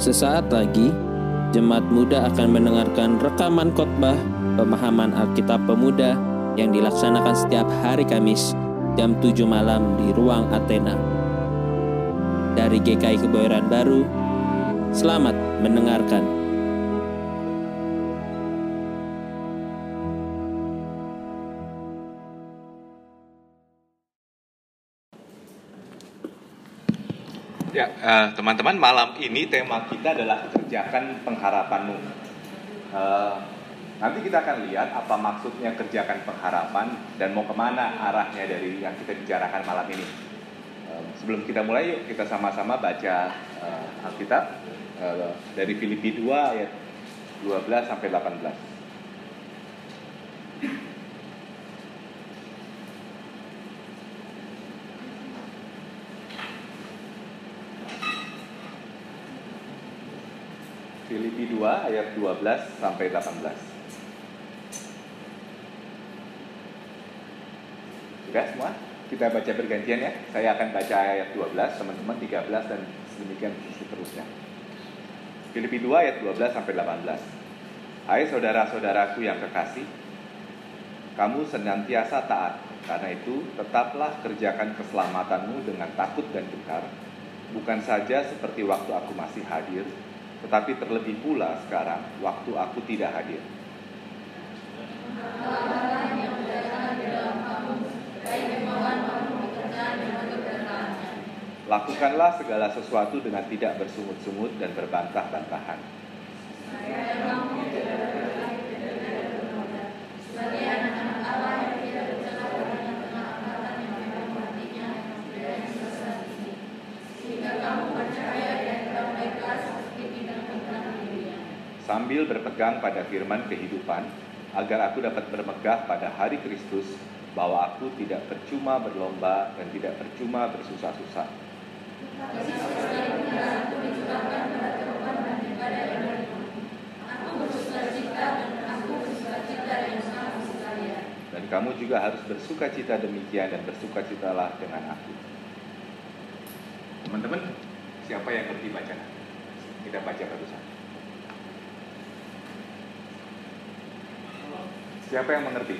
Sesaat lagi, jemaat muda akan mendengarkan rekaman khotbah pemahaman Alkitab Pemuda yang dilaksanakan setiap hari Kamis jam 7 malam di ruang Athena. Dari GKI Kebayoran Baru, selamat mendengarkan. Ya, eh, teman-teman, malam ini tema kita adalah kerjakan pengharapanmu. Eh, nanti kita akan lihat apa maksudnya kerjakan pengharapan dan mau ke mana arahnya dari yang kita bicarakan malam ini. Eh, sebelum kita mulai, yuk kita sama-sama baca eh, Alkitab eh, dari Filipi 2 ayat 12 sampai 18. 2 ayat 12 sampai 18. Sudah semua? Kita baca bergantian ya. Saya akan baca ayat 12, teman-teman 13 dan sedemikian seterusnya. Filipi 2 ayat 12 sampai 18. Hai saudara-saudaraku yang kekasih, kamu senantiasa taat. Karena itu, tetaplah kerjakan keselamatanmu dengan takut dan gentar, bukan saja seperti waktu aku masih hadir, tetapi terlebih pula sekarang waktu aku tidak hadir. Lakukanlah segala sesuatu dengan tidak bersungut-sungut dan berbantah-bantahan. Sambil berpegang pada firman kehidupan, agar aku dapat bermegah pada hari Kristus, bahwa aku tidak percuma berlomba dan tidak percuma bersusah-susah. Dan kamu juga harus bersuka cita demikian dan bersuka citalah dengan aku. Teman-teman, siapa yang ngerti baca? Kita baca barusan. Siapa yang mengerti?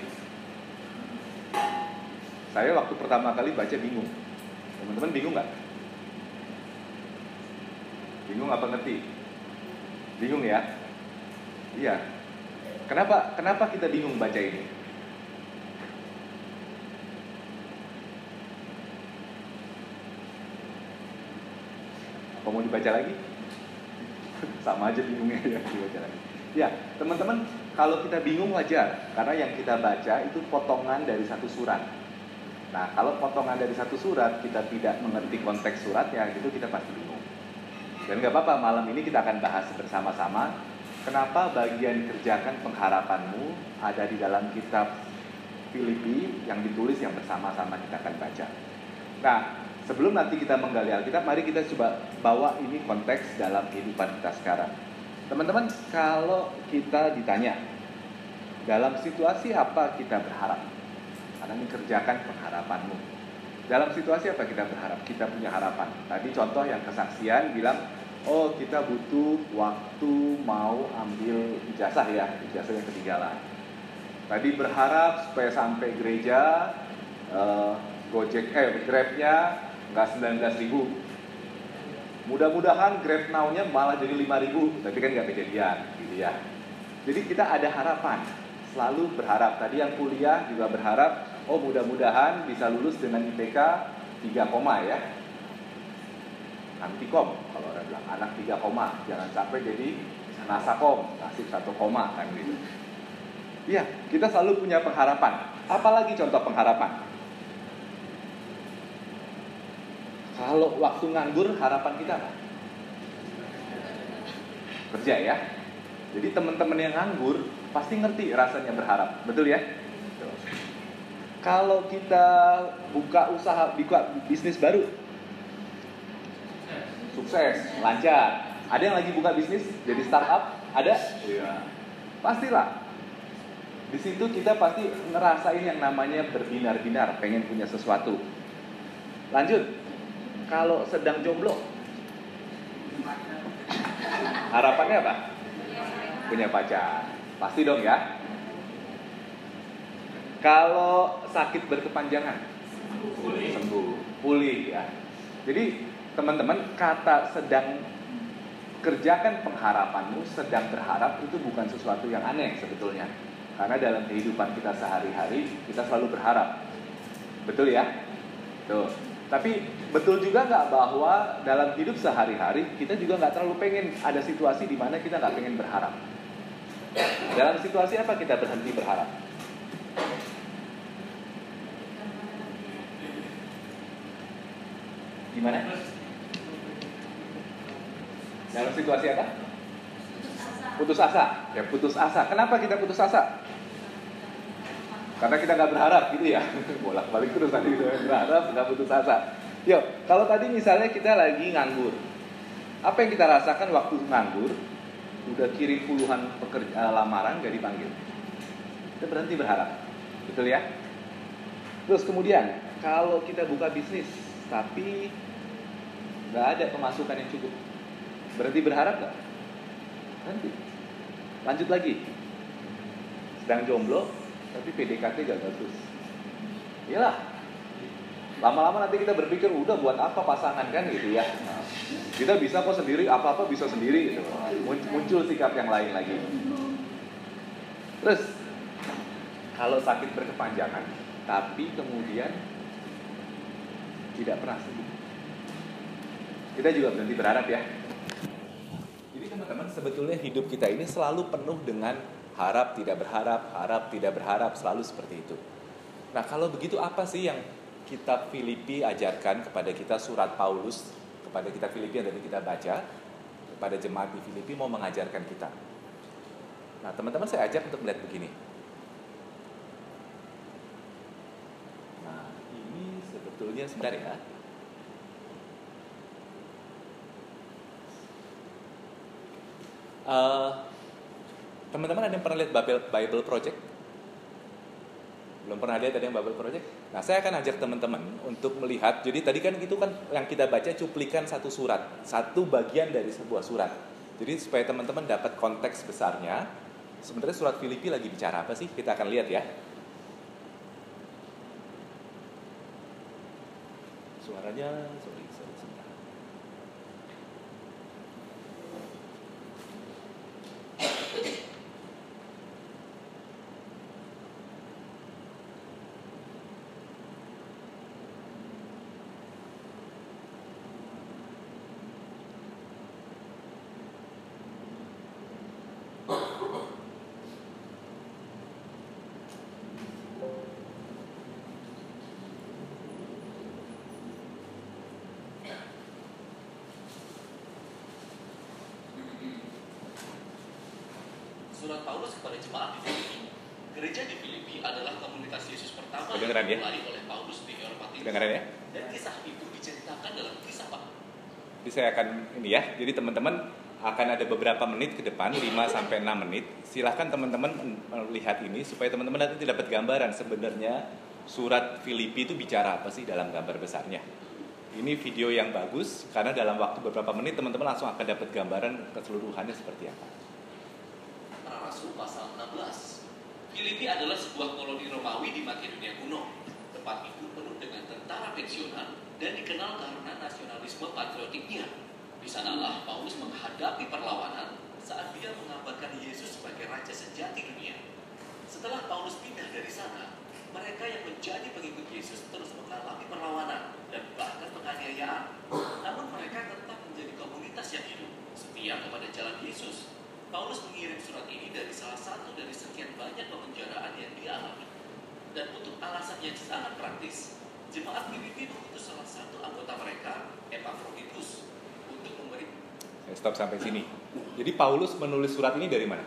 Saya waktu pertama kali baca bingung. Teman-teman bingung nggak? Bingung apa ngerti? Bingung ya? Iya. Kenapa? Kenapa kita bingung baca ini? Apa mau dibaca lagi? Sama aja bingungnya ya dibaca lagi. Ya, teman-teman, kalau kita bingung wajar, karena yang kita baca itu potongan dari satu surat. Nah, kalau potongan dari satu surat kita tidak mengerti konteks suratnya, itu kita pasti bingung. Dan nggak apa-apa, malam ini kita akan bahas bersama-sama kenapa bagian kerjakan pengharapanmu ada di dalam kitab Filipi yang ditulis yang bersama-sama kita akan baca. Nah, sebelum nanti kita menggali Alkitab, mari kita coba bawa ini konteks dalam kehidupan kita sekarang. Teman-teman, kalau kita ditanya dalam situasi apa kita berharap? Karena mengerjakan pengharapanmu. Dalam situasi apa kita berharap? Kita punya harapan. Tadi contoh yang kesaksian bilang, oh kita butuh waktu mau ambil ijazah ya, ijazah yang ketinggalan. Tadi berharap supaya sampai gereja uh, Gojek eh Grabnya nggak 19 ribu Mudah-mudahan Grab Now-nya malah jadi 5000 tapi kan nggak kejadian gitu ya. Jadi kita ada harapan, selalu berharap. Tadi yang kuliah juga berharap, oh mudah-mudahan bisa lulus dengan IPK 3 koma ya. Nanti kom, kalau orang bilang anak 3 koma, jangan sampai jadi nasakom, nasib 1 koma kan gitu. Iya, kita selalu punya pengharapan. Apalagi contoh pengharapan? Kalau waktu nganggur harapan kita apa? Kerja ya. Jadi teman-teman yang nganggur pasti ngerti rasanya berharap, betul ya? Kalau kita buka usaha, buka bisnis baru, sukses, lancar. Ada yang lagi buka bisnis jadi startup? Ada? Iya. Pastilah. Di situ kita pasti ngerasain yang namanya berbinar-binar, pengen punya sesuatu. Lanjut, kalau sedang jomblo Harapannya apa? Punya pacar. Pasti dong ya. Kalau sakit berkepanjangan, sembuh, pulih ya. Jadi teman-teman kata sedang kerjakan pengharapanmu, sedang berharap itu bukan sesuatu yang aneh sebetulnya. Karena dalam kehidupan kita sehari-hari kita selalu berharap. Betul ya? Tuh. Tapi betul juga nggak bahwa dalam hidup sehari-hari kita juga nggak terlalu pengen ada situasi di mana kita nggak pengen berharap. Dalam situasi apa kita berhenti berharap? Gimana? Dalam situasi apa? Putus asa. Ya putus asa. Kenapa kita putus asa? Karena kita nggak berharap gitu ya. Bolak balik terus tadi kita berharap nggak putus asa. Yuk, kalau tadi misalnya kita lagi nganggur, apa yang kita rasakan waktu nganggur? Udah kirim puluhan pekerja, eh, lamaran gak dipanggil. Kita berhenti berharap, betul ya? Terus kemudian, kalau kita buka bisnis, tapi nggak ada pemasukan yang cukup, berhenti berharap nggak? Berhenti. Lanjut lagi, sedang jomblo, tapi PDKT gak bagus. Iyalah, lama-lama nanti kita berpikir udah buat apa pasangan kan gitu ya. Kita bisa kok sendiri, apa-apa bisa sendiri gitu. Muncul sikap yang lain lagi. Terus kalau sakit berkepanjangan, tapi kemudian tidak pernah sembuh. Kita juga berhenti berharap ya. Jadi teman-teman sebetulnya hidup kita ini selalu penuh dengan harap tidak berharap, harap tidak berharap, selalu seperti itu. Nah kalau begitu apa sih yang kitab Filipi ajarkan kepada kita surat Paulus kepada kita Filipi yang tadi kita baca kepada jemaat di Filipi mau mengajarkan kita. Nah teman-teman saya ajak untuk melihat begini. Nah ini sebetulnya sebentar ya. Uh, teman-teman ada yang pernah lihat Bible, Project? Belum pernah lihat ada yang Bible Project? Nah, saya akan ajak teman-teman untuk melihat. Jadi tadi kan itu kan yang kita baca cuplikan satu surat, satu bagian dari sebuah surat. Jadi supaya teman-teman dapat konteks besarnya, sebenarnya surat Filipi lagi bicara apa sih? Kita akan lihat ya. Suaranya, sorry, sebentar. Surat Paulus kepada jemaat di Filipi. Gereja di Filipi adalah komunitas Yesus pertama yang Kedengeran ya? dimulai oleh Paulus di Eropa Timur. Ya? Dan kisah itu diceritakan dalam kisah Pak. Jadi saya akan ini ya. Jadi teman-teman akan ada beberapa menit ke depan 5 sampai 6 menit. Silahkan teman-teman melihat ini supaya teman-teman nanti dapat gambaran sebenarnya surat Filipi itu bicara apa sih dalam gambar besarnya. Ini video yang bagus karena dalam waktu beberapa menit teman-teman langsung akan dapat gambaran keseluruhannya seperti apa. Pasal 16. Filipi adalah sebuah koloni Romawi di Makedonia kuno. Tempat itu penuh dengan tentara pensiunan dan dikenal karena nasionalisme patriotiknya. Di sanalah Paulus menghadapi perlawanan saat dia mengabarkan Yesus sebagai raja sejati dunia. Setelah Paulus pindah dari sana, mereka yang menjadi pengikut Yesus terus mengalami perlawanan dan bahkan penganiayaan. Namun mereka tetap menjadi komunitas yang hidup, setia kepada jalan Yesus. Paulus mengirim surat ini dari salah satu dari sekian banyak pemenjaraan yang dialami. Dan untuk alasan yang sangat praktis, jemaat Filipi mengutus salah satu anggota mereka, Epaphroditus, untuk memberi Saya stop sampai sini. Jadi Paulus menulis surat ini dari mana?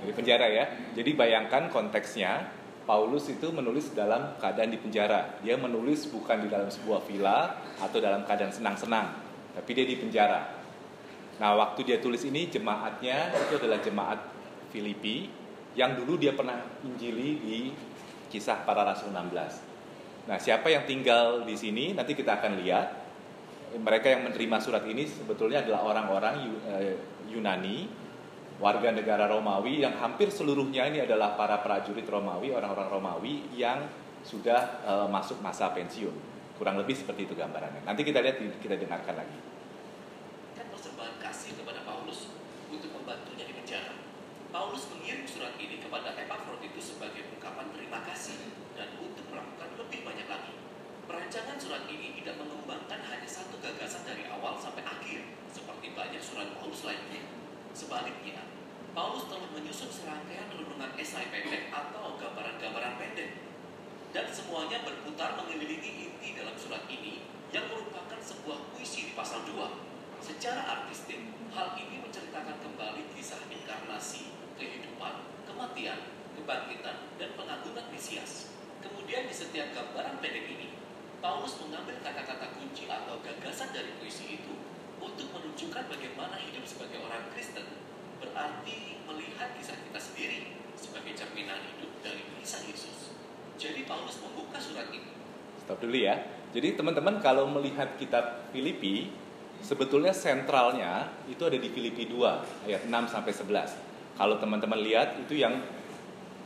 Dari penjara ya. Jadi bayangkan konteksnya, Paulus itu menulis dalam keadaan di penjara. Dia menulis bukan di dalam sebuah villa atau dalam keadaan senang-senang, tapi dia di penjara. Nah, waktu dia tulis ini jemaatnya itu adalah jemaat Filipi yang dulu dia pernah injili di kisah para rasul 16. Nah, siapa yang tinggal di sini nanti kita akan lihat. mereka yang menerima surat ini sebetulnya adalah orang-orang eh, Yunani, warga negara Romawi yang hampir seluruhnya ini adalah para prajurit Romawi, orang-orang Romawi yang sudah uh, masuk masa pensiun. Kurang lebih seperti itu gambarannya. Nanti kita lihat, kita dengarkan lagi. Kan persembahan kasih kepada Paulus membantunya di penjara. Paulus mengirim surat ini kepada Epaphroditus sebagai ungkapan terima kasih dan untuk melakukan lebih banyak lagi. Perancangan surat ini tidak mengembangkan hanya satu gagasan dari awal sampai akhir, seperti banyak surat Paulus lainnya. Sebaliknya, Paulus telah menyusun serangkaian renungan esai pendek atau gambaran-gambaran pendek dan semuanya berputar mengelilingi inti dalam surat ini yang merupakan sebuah puisi di pasal 2. Secara artistik, hal ini menceritakan kembali kisah inkarnasi, kehidupan, kematian, kebangkitan, dan pengagungan Mesias. Kemudian di setiap gambaran pendek ini, Paulus mengambil kata-kata kunci atau gagasan dari puisi itu untuk menunjukkan bagaimana hidup sebagai orang Kristen berarti melihat kisah kita sendiri sebagai cerminan hidup dari kisah Yesus. Jadi Paulus membuka surat ini. Stop dulu ya. Jadi teman-teman kalau melihat kitab Filipi, sebetulnya sentralnya itu ada di Filipi 2 ayat 6 sampai 11. Kalau teman-teman lihat itu yang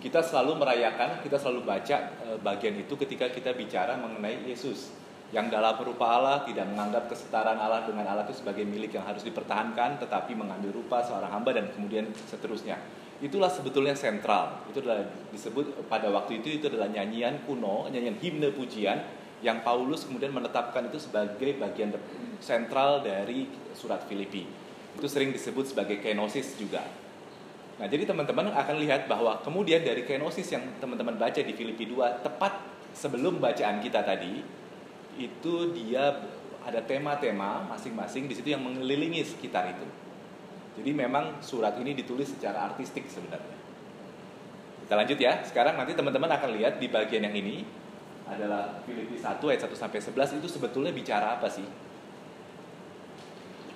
kita selalu merayakan, kita selalu baca eh, bagian itu ketika kita bicara mengenai Yesus yang dalam rupa Allah tidak menganggap kesetaraan Allah dengan Allah itu sebagai milik yang harus dipertahankan tetapi mengambil rupa seorang hamba dan kemudian seterusnya itulah sebetulnya sentral. Itu adalah disebut pada waktu itu itu adalah nyanyian kuno, nyanyian himne pujian yang Paulus kemudian menetapkan itu sebagai bagian sentral dari surat Filipi. Itu sering disebut sebagai kenosis juga. Nah, jadi teman-teman akan lihat bahwa kemudian dari kenosis yang teman-teman baca di Filipi 2 tepat sebelum bacaan kita tadi itu dia ada tema-tema masing-masing di situ yang mengelilingi sekitar itu. Jadi memang surat ini ditulis secara artistik sebenarnya. Kita lanjut ya. Sekarang nanti teman-teman akan lihat di bagian yang ini adalah Filipi 1 ayat 1 sampai 11 itu sebetulnya bicara apa sih?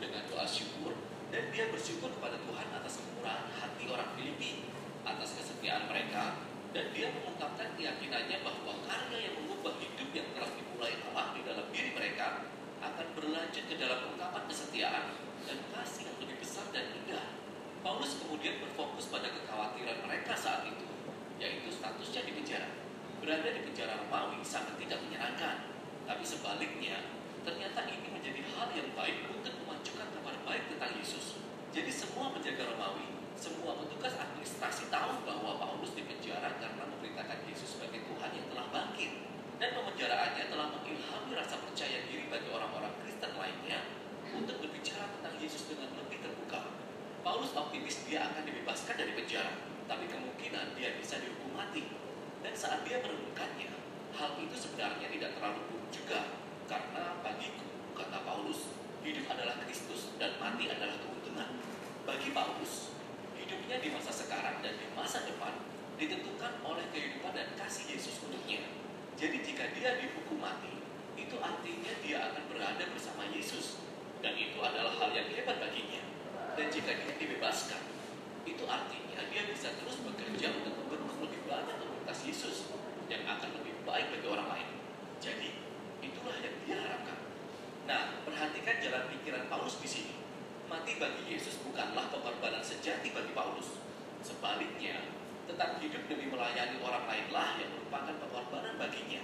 Dengan doa syukur dan dia bersyukur kepada Tuhan atas kemurahan hati orang Filipi, atas kesetiaan mereka, dan dia mengungkapkan keyakinannya bahwa karya yang mengubah hidup yang telah dimulai Allah di dalam diri mereka akan berlanjut ke dalam ungkapan kesetiaan dan kasih yang lebih besar dan indah. Paulus kemudian berfokus pada kekhawatiran mereka saat itu, yaitu statusnya di penjara. Berada di penjara Romawi sangat tidak menyenangkan, tapi sebaliknya, ternyata ini menjadi hal yang baik untuk memajukan kabar baik tentang Yesus. Jadi semua penjaga Romawi, semua petugas administrasi tahu bahwa Paulus di penjara karena memberitakan Yesus sebagai Tuhan yang telah bangkit. Dan pemenjaraannya telah mengilhami rasa percaya diri bagi orang-orang Kristen lainnya untuk berbicara tentang Yesus dengan lebih terbuka. Paulus optimis dia akan dibebaskan dari penjara, tapi kemungkinan dia bisa dihukum mati. Dan saat dia merenungkannya, hal itu sebenarnya tidak terlalu buruk juga, karena bagiku, kata Paulus, hidup adalah Kristus dan mati adalah keuntungan. Bagi Paulus, hidupnya di masa sekarang dan di masa depan ditentukan oleh kehidupan dan kasih Yesus untuknya. Jadi jika dia dihukum mati, itu artinya dia akan berada bersama Yesus dan itu adalah hal yang hebat baginya. Dan jika dia dibebaskan, itu artinya dia bisa terus bekerja untuk Yesus yang akan lebih baik bagi orang lain. Jadi, itulah yang dia harapkan. Nah, perhatikan jalan pikiran Paulus di sini. Mati bagi Yesus bukanlah pengorbanan sejati bagi Paulus. Sebaliknya, tetap hidup demi melayani orang lainlah yang merupakan pengorbanan baginya.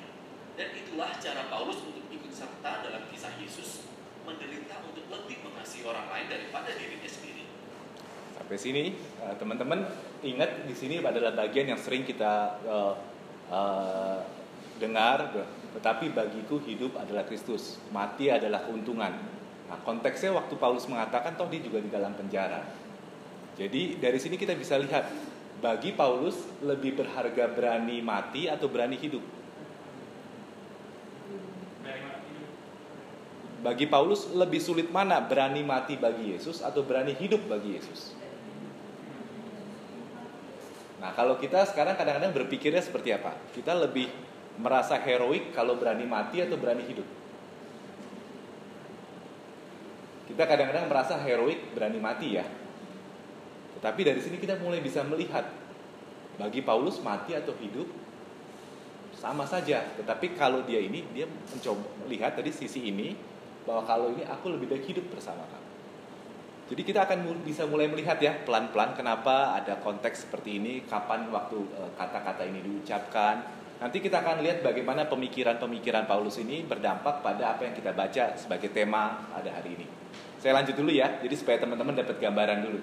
Dan itulah cara Paulus untuk ikut serta dalam kisah Yesus menderita untuk lebih mengasihi orang lain daripada dirinya sendiri. Sampai sini, eh, teman-teman ingat di sini adalah bagian yang sering kita uh, uh, dengar, tetapi bagiku hidup adalah Kristus, mati adalah keuntungan. Nah, konteksnya waktu Paulus mengatakan toh dia juga di dalam penjara. Jadi dari sini kita bisa lihat bagi Paulus lebih berharga berani mati atau berani hidup. Bagi Paulus lebih sulit mana berani mati bagi Yesus atau berani hidup bagi Yesus? Nah, kalau kita sekarang kadang-kadang berpikirnya seperti apa? Kita lebih merasa heroik kalau berani mati atau berani hidup? Kita kadang-kadang merasa heroik berani mati ya. Tetapi dari sini kita mulai bisa melihat bagi Paulus mati atau hidup sama saja. Tetapi kalau dia ini dia mencoba melihat tadi sisi ini bahwa kalau ini aku lebih baik hidup bersama kamu. Jadi kita akan bisa mulai melihat ya pelan-pelan kenapa ada konteks seperti ini, kapan waktu eh, kata-kata ini diucapkan. Nanti kita akan lihat bagaimana pemikiran-pemikiran Paulus ini berdampak pada apa yang kita baca sebagai tema pada hari ini. Saya lanjut dulu ya, jadi supaya teman-teman dapat gambaran dulu.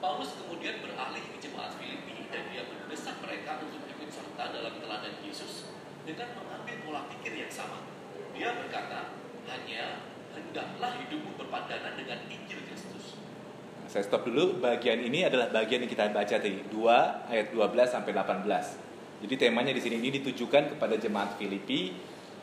Paulus kemudian beralih ke jemaat Filipi dan dia mendesak mereka untuk ikut serta dalam teladan Yesus dengan mengambil pola pikir yang sama. Dia berkata, hanya hendaklah hidupmu berpandangan dengan Injil Kristus. Saya stop dulu, bagian ini adalah bagian yang kita baca tadi, 2 ayat 12 sampai 18. Jadi temanya di sini ini ditujukan kepada jemaat Filipi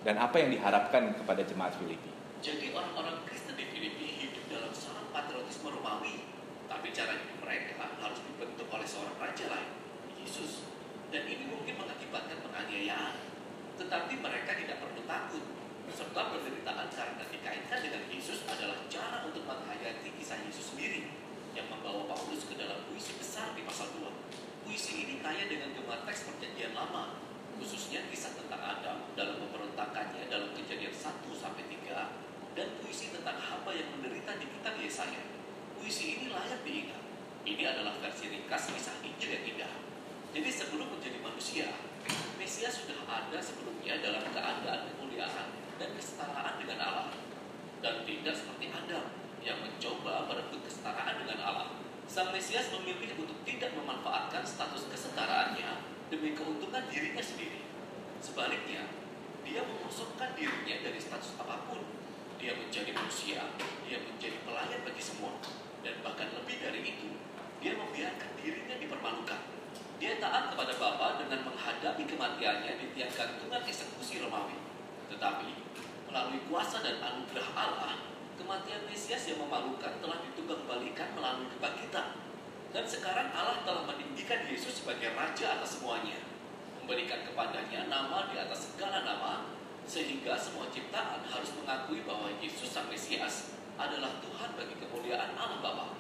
dan apa yang diharapkan kepada jemaat Filipi. Jadi orang-orang Kristen di Filipi hidup dalam seorang patriotisme Romawi, tapi cara hidup mereka harus dibentuk oleh seorang raja lain, Yesus. Dan ini mungkin mengakibatkan penganiayaan. Tetapi mereka tidak perlu takut serta penderitaan karena dikaitkan dengan Yesus adalah cara untuk menghayati kisah Yesus sendiri yang membawa Paulus ke dalam puisi besar di pasal 2. Puisi ini kaya dengan gemar teks perjanjian lama, khususnya kisah tentang Adam dalam pemberontakannya dalam kejadian 1 sampai 3 dan puisi tentang hamba yang menderita di kitab Yesaya. Puisi ini layak diingat. Ini adalah versi ringkas kisah Injil yang indah. Jadi sebelum menjadi manusia, Mesias sudah ada sebelumnya dalam keadaan kemuliaan dan kesetaraan dengan Allah. Dan tidak seperti Adam yang mencoba merebut kesetaraan dengan Allah. Sang Mesias memilih untuk tidak memanfaatkan status kesetaraannya demi keuntungan dirinya sendiri. Sebaliknya, dia mengosongkan dirinya dari status apa pun. Dia menjadi manusia, dia menjadi pelayan bagi semua. Dan bahkan lebih dari itu, dia membiarkan dirinya dipermalukan. Dia taat kepada Bapa dengan menghadapi kematiannya di tiang gantungan eksekusi Romawi. Tetapi melalui kuasa dan anugerah Allah, kematian Mesias yang memalukan telah ditunggang balikan melalui kebangkitan. Dan sekarang Allah telah meninggikan Yesus sebagai Raja atas semuanya, memberikan kepadanya nama di atas segala nama, sehingga semua ciptaan harus mengakui bahwa Yesus Sang Mesias adalah Tuhan bagi kemuliaan Allah Bapa.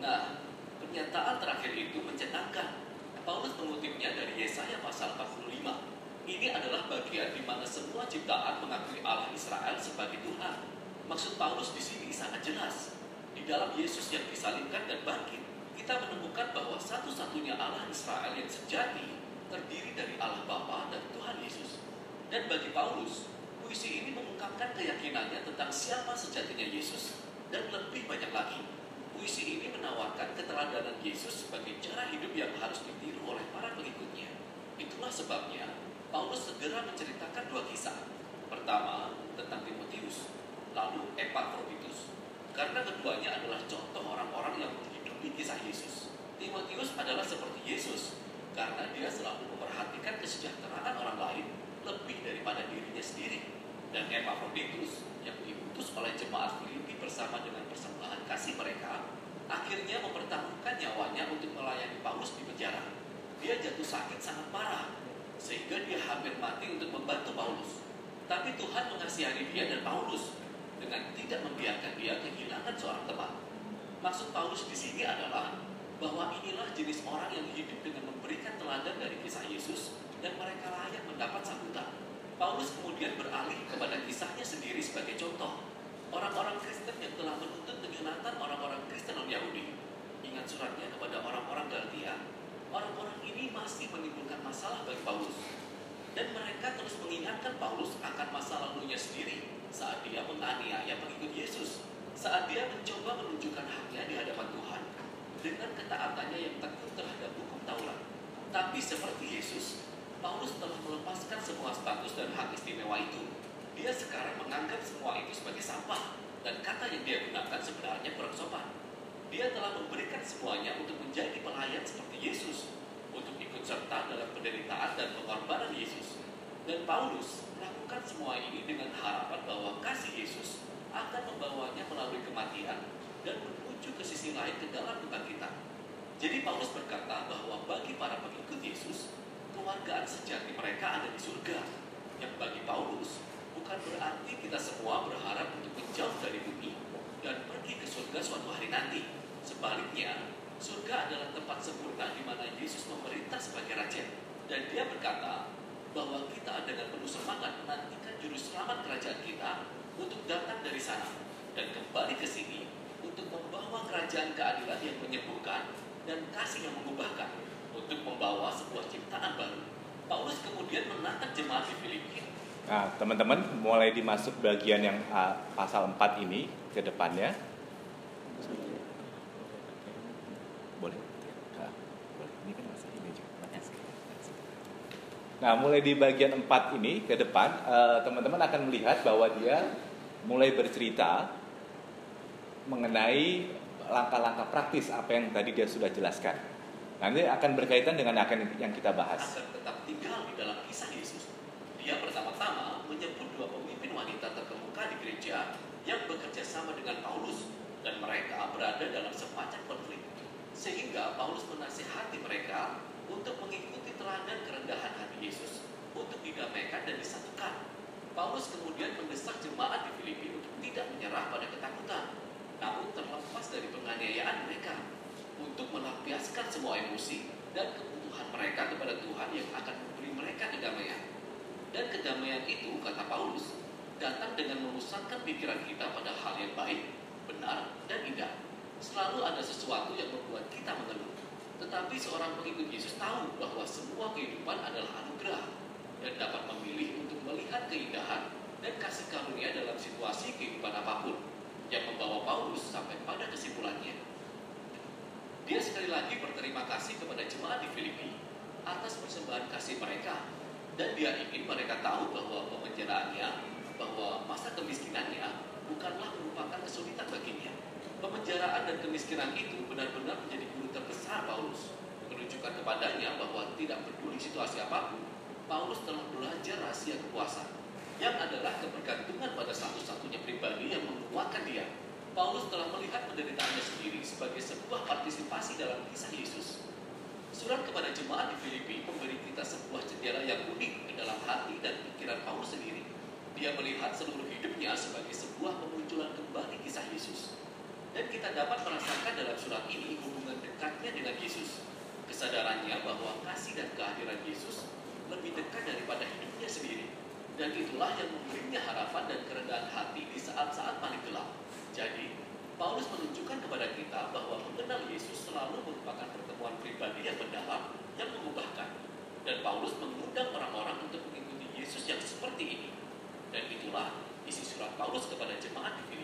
Nah, pernyataan terakhir itu mencenangkan. Paulus mengutipnya dari Yesaya pasal 45 ini adalah bagian di mana semua ciptaan mengakui Allah Israel sebagai Tuhan. Maksud Paulus di sini sangat jelas. Di dalam Yesus yang disalibkan dan bangkit, kita menemukan bahwa satu-satunya Allah Israel yang sejati terdiri dari Allah Bapa dan Tuhan Yesus. Dan bagi Paulus, puisi ini mengungkapkan keyakinannya tentang siapa sejatinya Yesus dan lebih banyak lagi. Puisi ini menawarkan keteladanan Yesus sebagai cara hidup yang harus ditiru oleh para pengikutnya. Itulah sebabnya Paulus segera menceritakan dua kisah. Pertama, tentang Timotius, lalu Epaphroditus. Karena keduanya adalah contoh orang-orang yang menghidupi kisah Yesus. Timotius adalah seperti Yesus, karena dia selalu memperhatikan kesejahteraan orang lain lebih daripada dirinya sendiri. Dan Epaphroditus, yang diutus oleh jemaat Filipi bersama dengan persembahan kasih mereka, akhirnya mempertaruhkan nyawanya untuk melayani Paulus di penjara. Dia jatuh sakit sangat parah sehingga dia hampir mati untuk membantu Paulus. Tapi Tuhan mengasihani dia dan Paulus dengan tidak membiarkan dia kehilangan seorang teman. Maksud Paulus di sini adalah bahwa inilah jenis orang yang hidup dengan memberikan teladan dari kisah Yesus dan mereka layak mendapat sambutan. Paulus kemudian beralih kepada kisahnya sendiri sebagai contoh. Orang-orang Kristen yang telah menuntut penyunatan orang-orang Kristen non-Yahudi. Ingat suratnya kepada orang-orang Galatia orang-orang ini masih menimbulkan masalah bagi Paulus. Dan mereka terus mengingatkan Paulus akan masa lalunya sendiri saat dia menganiaya pengikut Yesus, saat dia mencoba menunjukkan haknya di hadapan Tuhan dengan ketaatannya yang tekun terhadap hukum Taurat. Tapi seperti Yesus, Paulus telah melepaskan semua status dan hak istimewa itu. Dia sekarang menganggap semua itu sebagai sampah dan kata yang dia gunakan sebenarnya kurang sopan. Dia telah memberikan semuanya untuk menjadi pelayan seperti Yesus, untuk ikut serta dalam penderitaan dan pengorbanan Yesus. Dan Paulus melakukan semua ini dengan harapan bahwa kasih Yesus akan membawanya melalui kematian dan menuju ke sisi lain ke dalam kebangkitan. Jadi Paulus berkata bahwa bagi para pengikut Yesus, keluargaan sejati mereka ada di surga. Yang bagi Paulus, bukan berarti kita semua berharap untuk menjauh dari bumi dan pergi ke surga suatu hari nanti. Sebaliknya, surga adalah tempat sempurna di mana Yesus memerintah sebagai raja. Dan dia berkata bahwa kita dengan penuh semangat menantikan juru selamat kerajaan kita untuk datang dari sana dan kembali ke sini untuk membawa kerajaan keadilan yang menyembuhkan dan kasih yang mengubahkan untuk membawa sebuah ciptaan baru. Paulus kemudian menatap jemaat di Filipi. Nah, teman-teman mulai dimasuk bagian yang uh, pasal 4 ini ke depannya. Boleh? Nah, boleh. Ini kan masih ini juga. Nah, mulai di bagian 4 ini ke depan, uh, teman-teman akan melihat bahwa dia mulai bercerita mengenai langkah-langkah praktis apa yang tadi dia sudah jelaskan. Nanti akan berkaitan dengan akan yang kita bahas. Tetap tinggal di dalam kisah Yesus. Dia pertama-tama menyebut dua pemimpin wanita terkemuka di gereja yang bekerja sama dengan Paulus dan mereka berada dalam semacam konflik. Sehingga Paulus menasihati mereka untuk mengikuti teladan kerendahan hati Yesus untuk didamaikan dan disatukan. Paulus kemudian mendesak jemaat di Filipi untuk tidak menyerah pada ketakutan, namun terlepas dari penganiayaan mereka untuk melampiaskan semua emosi dan kebutuhan mereka kepada Tuhan yang akan memberi mereka kedamaian. Dan kedamaian itu, kata Paulus, datang dengan memusatkan pikiran kita pada hal yang baik, benar, dan indah. Selalu ada sesuatu yang membuat kita mengeluh. Tetapi seorang pengikut Yesus tahu bahwa semua kehidupan adalah anugerah dan dapat memilih untuk melihat keindahan dan kasih karunia dalam situasi kehidupan apa pun yang membawa Paulus sampai pada kesimpulannya dia sekali lagi berterima kasih kepada jemaat di Filipi atas persembahan kasih mereka dan dia ingin mereka tahu bahwa pemenjaraannya, bahwa masa kemiskinannya bukanlah merupakan kesulitan baginya. Pemenjaraan dan kemiskinan itu benar-benar menjadi terbesar Paulus, menunjukkan kepadanya bahwa tidak peduli situasi apa pun, Paulus telah belajar rahasia kepuasan, yang adalah kebergantungan pada satu-satunya pribadi yang menguatkan dia Paulus telah melihat penderitaannya sendiri sebagai sebuah partisipasi dalam kisah Yesus. Surat kepada jemaat di Filipi memberi kita sebuah jendela yang unik ke dalam hati dan pikiran Paulus sendiri. Dia melihat seluruh hidupnya sebagai sebuah pemunculan kembali kisah Yesus. Dan kita dapat merasakan dalam surat ini hubungan dekatnya dengan Yesus. Kesadarannya bahwa kasih dan kehadiran Yesus lebih dekat daripada hidupnya sendiri. Dan itulah yang memberinya harapan dan kerendahan hati di saat-saat paling gelap. Jadi, Paulus menunjukkan kepada kita bahwa mengenal Yesus selalu merupakan pertemuan pribadi yang mendalam, yang mengubahkan. Dan Paulus mengundang orang-orang untuk mengikuti Yesus yang seperti ini. Dan itulah isi surat Paulus kepada jemaat di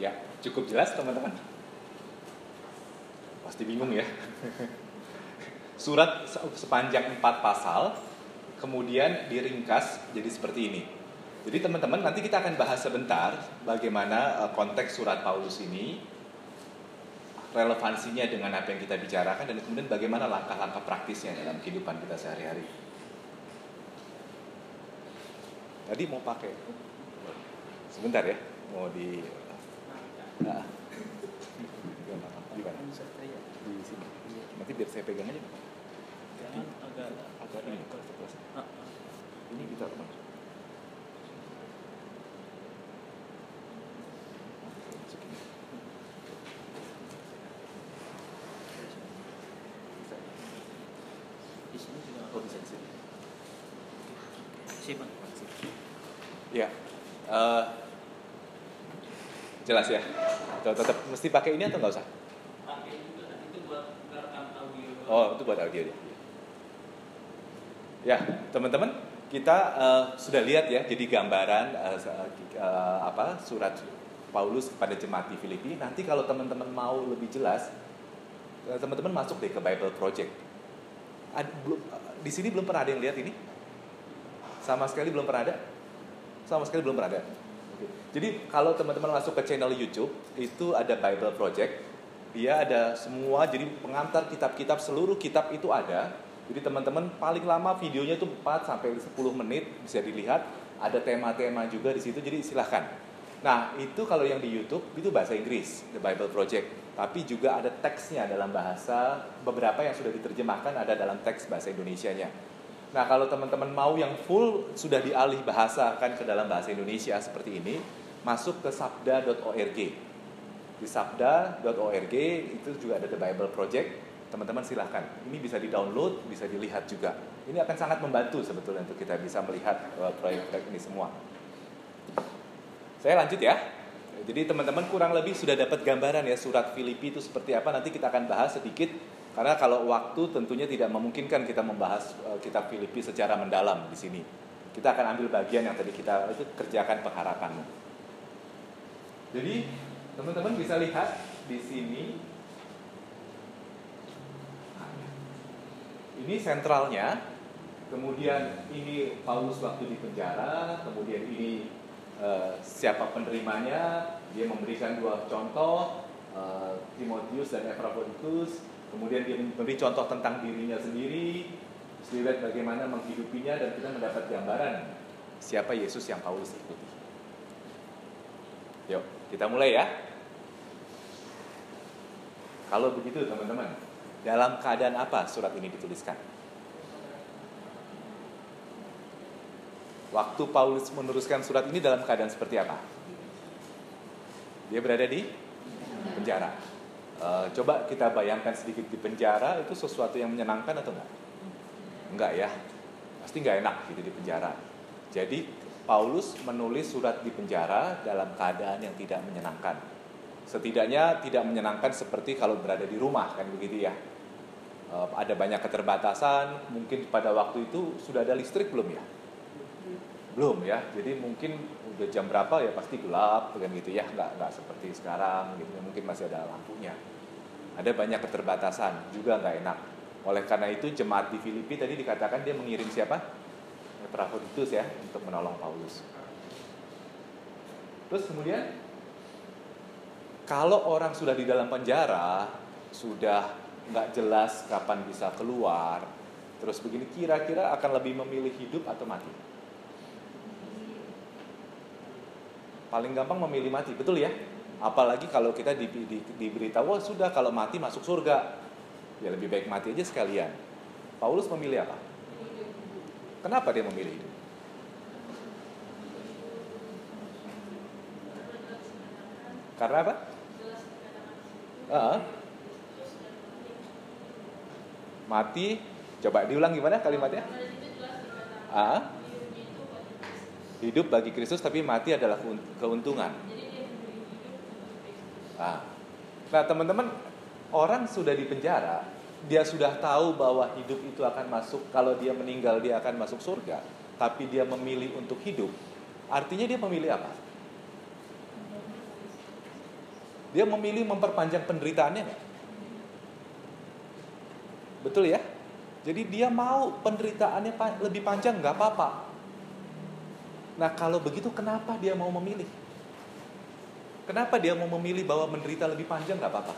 Ya, cukup jelas teman-teman. Pasti bingung ya. Surat sepanjang empat pasal kemudian diringkas jadi seperti ini. Jadi teman-teman nanti kita akan bahas sebentar bagaimana uh, konteks surat Paulus ini relevansinya dengan apa yang kita bicarakan dan kemudian bagaimana langkah-langkah praktisnya dalam kehidupan kita sehari-hari. Tadi mau pakai sebentar ya, mau di nah, gimana? Di sini. Nanti biar saya pegang aja. agak agak ini ini bisa teman Ya, uh, jelas ya. Tetap mesti pakai ini atau nggak usah? Oh, itu buat audio ya. Ya, teman-teman, kita uh, sudah lihat ya, jadi gambaran uh, uh, apa surat Paulus kepada jemaat di Filipi. Nanti kalau teman-teman mau lebih jelas, teman-teman masuk deh ke Bible Project. Ad, belum, di sini belum pernah ada yang lihat ini? Sama sekali belum pernah ada? Sama sekali belum pernah ada. Jadi kalau teman-teman masuk ke channel YouTube itu ada Bible Project. Dia ada semua jadi pengantar kitab-kitab seluruh kitab itu ada jadi teman-teman paling lama videonya itu 4 sampai 10 menit bisa dilihat. Ada tema-tema juga di situ jadi silahkan. Nah itu kalau yang di YouTube itu bahasa Inggris The Bible Project. Tapi juga ada teksnya dalam bahasa beberapa yang sudah diterjemahkan ada dalam teks bahasa Indonesia-nya. Nah kalau teman-teman mau yang full sudah dialih bahasakan ke dalam bahasa Indonesia seperti ini, masuk ke sabda.org. Di sabda.org itu juga ada The Bible Project teman-teman silahkan. Ini bisa di-download, bisa dilihat juga. Ini akan sangat membantu sebetulnya untuk kita bisa melihat uh, proyek-proyek ini semua. Saya lanjut ya. Jadi teman-teman kurang lebih sudah dapat gambaran ya surat Filipi itu seperti apa. Nanti kita akan bahas sedikit karena kalau waktu tentunya tidak memungkinkan kita membahas uh, kitab Filipi secara mendalam di sini. Kita akan ambil bagian yang tadi kita itu kerjakan pengharapanmu. Jadi teman-teman bisa lihat di sini. Ini sentralnya, kemudian ini Paulus waktu di penjara, kemudian ini uh, siapa penerimanya, dia memberikan dua contoh, uh, Timotius dan Epaphroditus, kemudian dia memberi contoh tentang dirinya sendiri, terus bagaimana menghidupinya dan kita mendapat gambaran siapa Yesus yang Paulus ikuti. Yuk, kita mulai ya. Kalau begitu teman-teman, dalam keadaan apa surat ini dituliskan? Waktu Paulus meneruskan surat ini dalam keadaan seperti apa? Dia berada di penjara. E, coba kita bayangkan sedikit di penjara itu sesuatu yang menyenangkan atau enggak? Enggak ya, pasti enggak enak gitu di penjara. Jadi Paulus menulis surat di penjara dalam keadaan yang tidak menyenangkan. Setidaknya tidak menyenangkan seperti kalau berada di rumah kan begitu ya. Eh, ada banyak keterbatasan, mungkin pada waktu itu sudah ada listrik belum ya? Belum ya, jadi mungkin udah jam berapa ya pasti gelap kan gitu ya, nggak nggak seperti sekarang gitu, mungkin masih ada lampunya. Ada banyak keterbatasan, juga nggak enak. Oleh karena itu jemaat di Filipi tadi dikatakan dia mengirim siapa? Epaphroditus ya untuk menolong Paulus. Terus kemudian kalau orang sudah di dalam penjara, sudah nggak jelas kapan bisa keluar. Terus begini kira-kira akan lebih memilih hidup atau mati? Paling gampang memilih mati, betul ya? Apalagi kalau kita di, di, diberitahu, wah sudah kalau mati masuk surga. Ya lebih baik mati aja sekalian. Paulus memilih apa? Kenapa dia memilih hidup? Karena apa? Uh, mati coba diulang gimana kalimatnya ah hidup bagi Kristus tapi mati adalah keuntungan ah. nah teman-teman orang sudah di penjara dia sudah tahu bahwa hidup itu akan masuk kalau dia meninggal dia akan masuk surga tapi dia memilih untuk hidup artinya dia memilih apa dia memilih memperpanjang penderitaannya nggak Betul ya? Jadi dia mau penderitaannya lebih panjang nggak apa-apa. Nah kalau begitu kenapa dia mau memilih? Kenapa dia mau memilih bahwa menderita lebih panjang nggak apa-apa?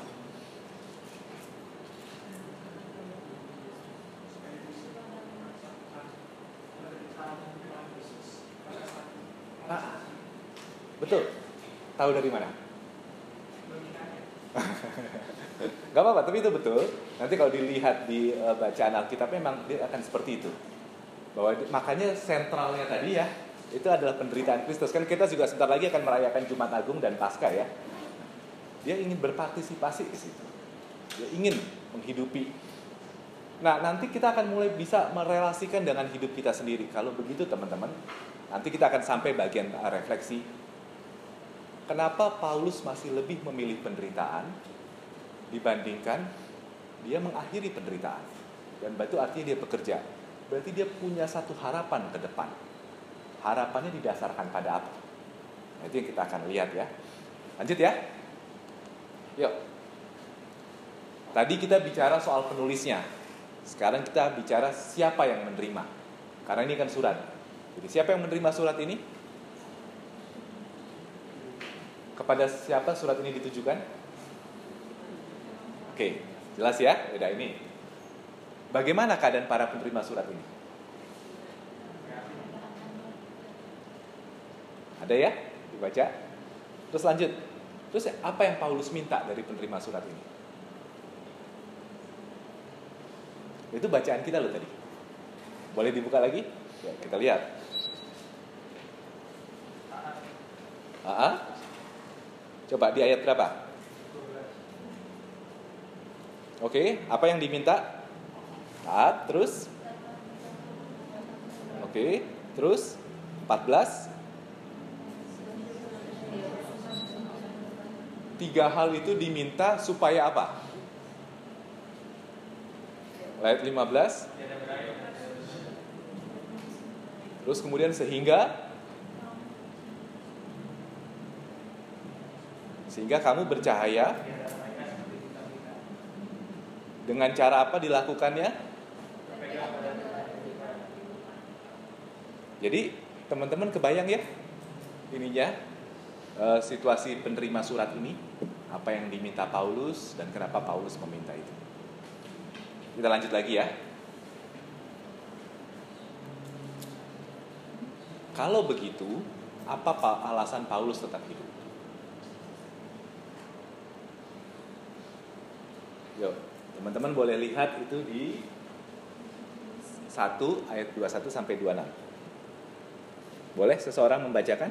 Betul. Tahu dari mana? Gak apa-apa, tapi itu betul. Nanti kalau dilihat di uh, bacaan Alkitab memang dia akan seperti itu. Bahwa makanya sentralnya tadi ya, itu adalah penderitaan Kristus. Kan kita juga sebentar lagi akan merayakan Jumat Agung dan Paskah ya. Dia ingin berpartisipasi di situ. Dia ingin menghidupi. Nah, nanti kita akan mulai bisa merelasikan dengan hidup kita sendiri. Kalau begitu teman-teman, nanti kita akan sampai bagian refleksi. Kenapa Paulus masih lebih memilih penderitaan dibandingkan dia mengakhiri penderitaan. Dan itu artinya dia bekerja. Berarti dia punya satu harapan ke depan. Harapannya didasarkan pada apa? Nah, itu yang kita akan lihat ya. Lanjut ya. Yuk. Tadi kita bicara soal penulisnya. Sekarang kita bicara siapa yang menerima. Karena ini kan surat. Jadi siapa yang menerima surat ini? Kepada siapa surat ini ditujukan? Oke, jelas ya? Udah ini. Bagaimana keadaan para penerima surat ini? Ada ya? Dibaca. Terus lanjut. Terus apa yang Paulus minta dari penerima surat ini? Itu bacaan kita loh tadi. Boleh dibuka lagi? Ya, kita lihat. Coba di ayat berapa? Oke, apa yang diminta? Taat, terus? Oke, terus? 14? Tiga hal itu diminta supaya apa? Ayat 15 Terus kemudian sehingga Sehingga kamu bercahaya. Dengan cara apa dilakukannya? Jadi teman-teman kebayang ya? Ininya eh, Situasi penerima surat ini. Apa yang diminta Paulus Dan kenapa Paulus meminta itu? Kita lanjut lagi ya. Kalau begitu, apa alasan Paulus tetap hidup? Yuk, teman-teman boleh lihat itu di 1 ayat 21 sampai 26. Boleh seseorang membacakan?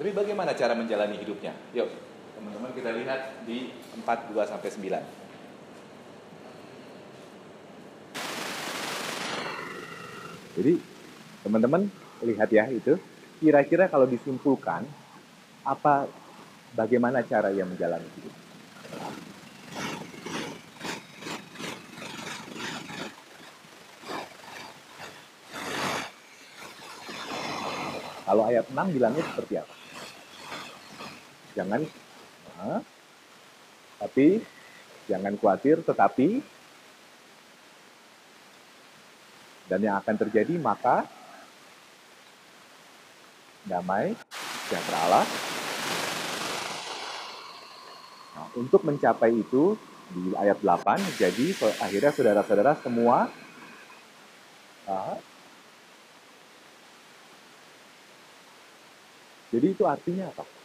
Tapi bagaimana cara menjalani hidupnya? Yuk, teman-teman kita lihat di 4 2 sampai 9. Jadi teman-teman lihat ya itu kira-kira kalau disimpulkan apa bagaimana cara ia menjalani hidup. Kalau ayat 6 bilangnya seperti apa? Jangan nah, tapi jangan khawatir tetapi dan yang akan terjadi maka damai sejahtera Allah. Nah, untuk mencapai itu di ayat 8 jadi akhirnya saudara-saudara semua uh, jadi itu artinya apa?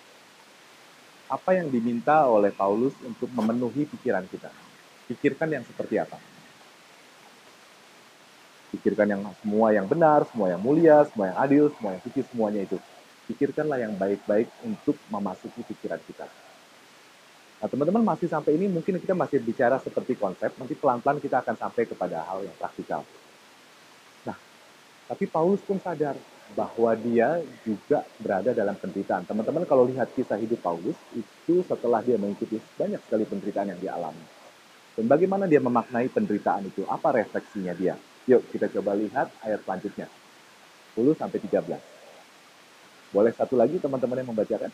Apa yang diminta oleh Paulus untuk memenuhi pikiran kita? Pikirkan yang seperti apa? Pikirkan yang semua yang benar, semua yang mulia, semua yang adil, semua yang suci, semuanya itu. Pikirkanlah yang baik-baik untuk memasuki pikiran kita. Nah, teman-teman masih sampai ini mungkin kita masih bicara seperti konsep, nanti pelan-pelan kita akan sampai kepada hal yang praktikal. Nah, tapi Paulus pun sadar bahwa dia juga berada dalam penderitaan. Teman-teman kalau lihat kisah hidup Paulus, itu setelah dia mengikuti banyak sekali penderitaan yang dia alami. Dan bagaimana dia memaknai penderitaan itu? Apa refleksinya dia? Yuk kita coba lihat ayat selanjutnya. 10 sampai 13. Boleh satu lagi teman-teman yang membacakan?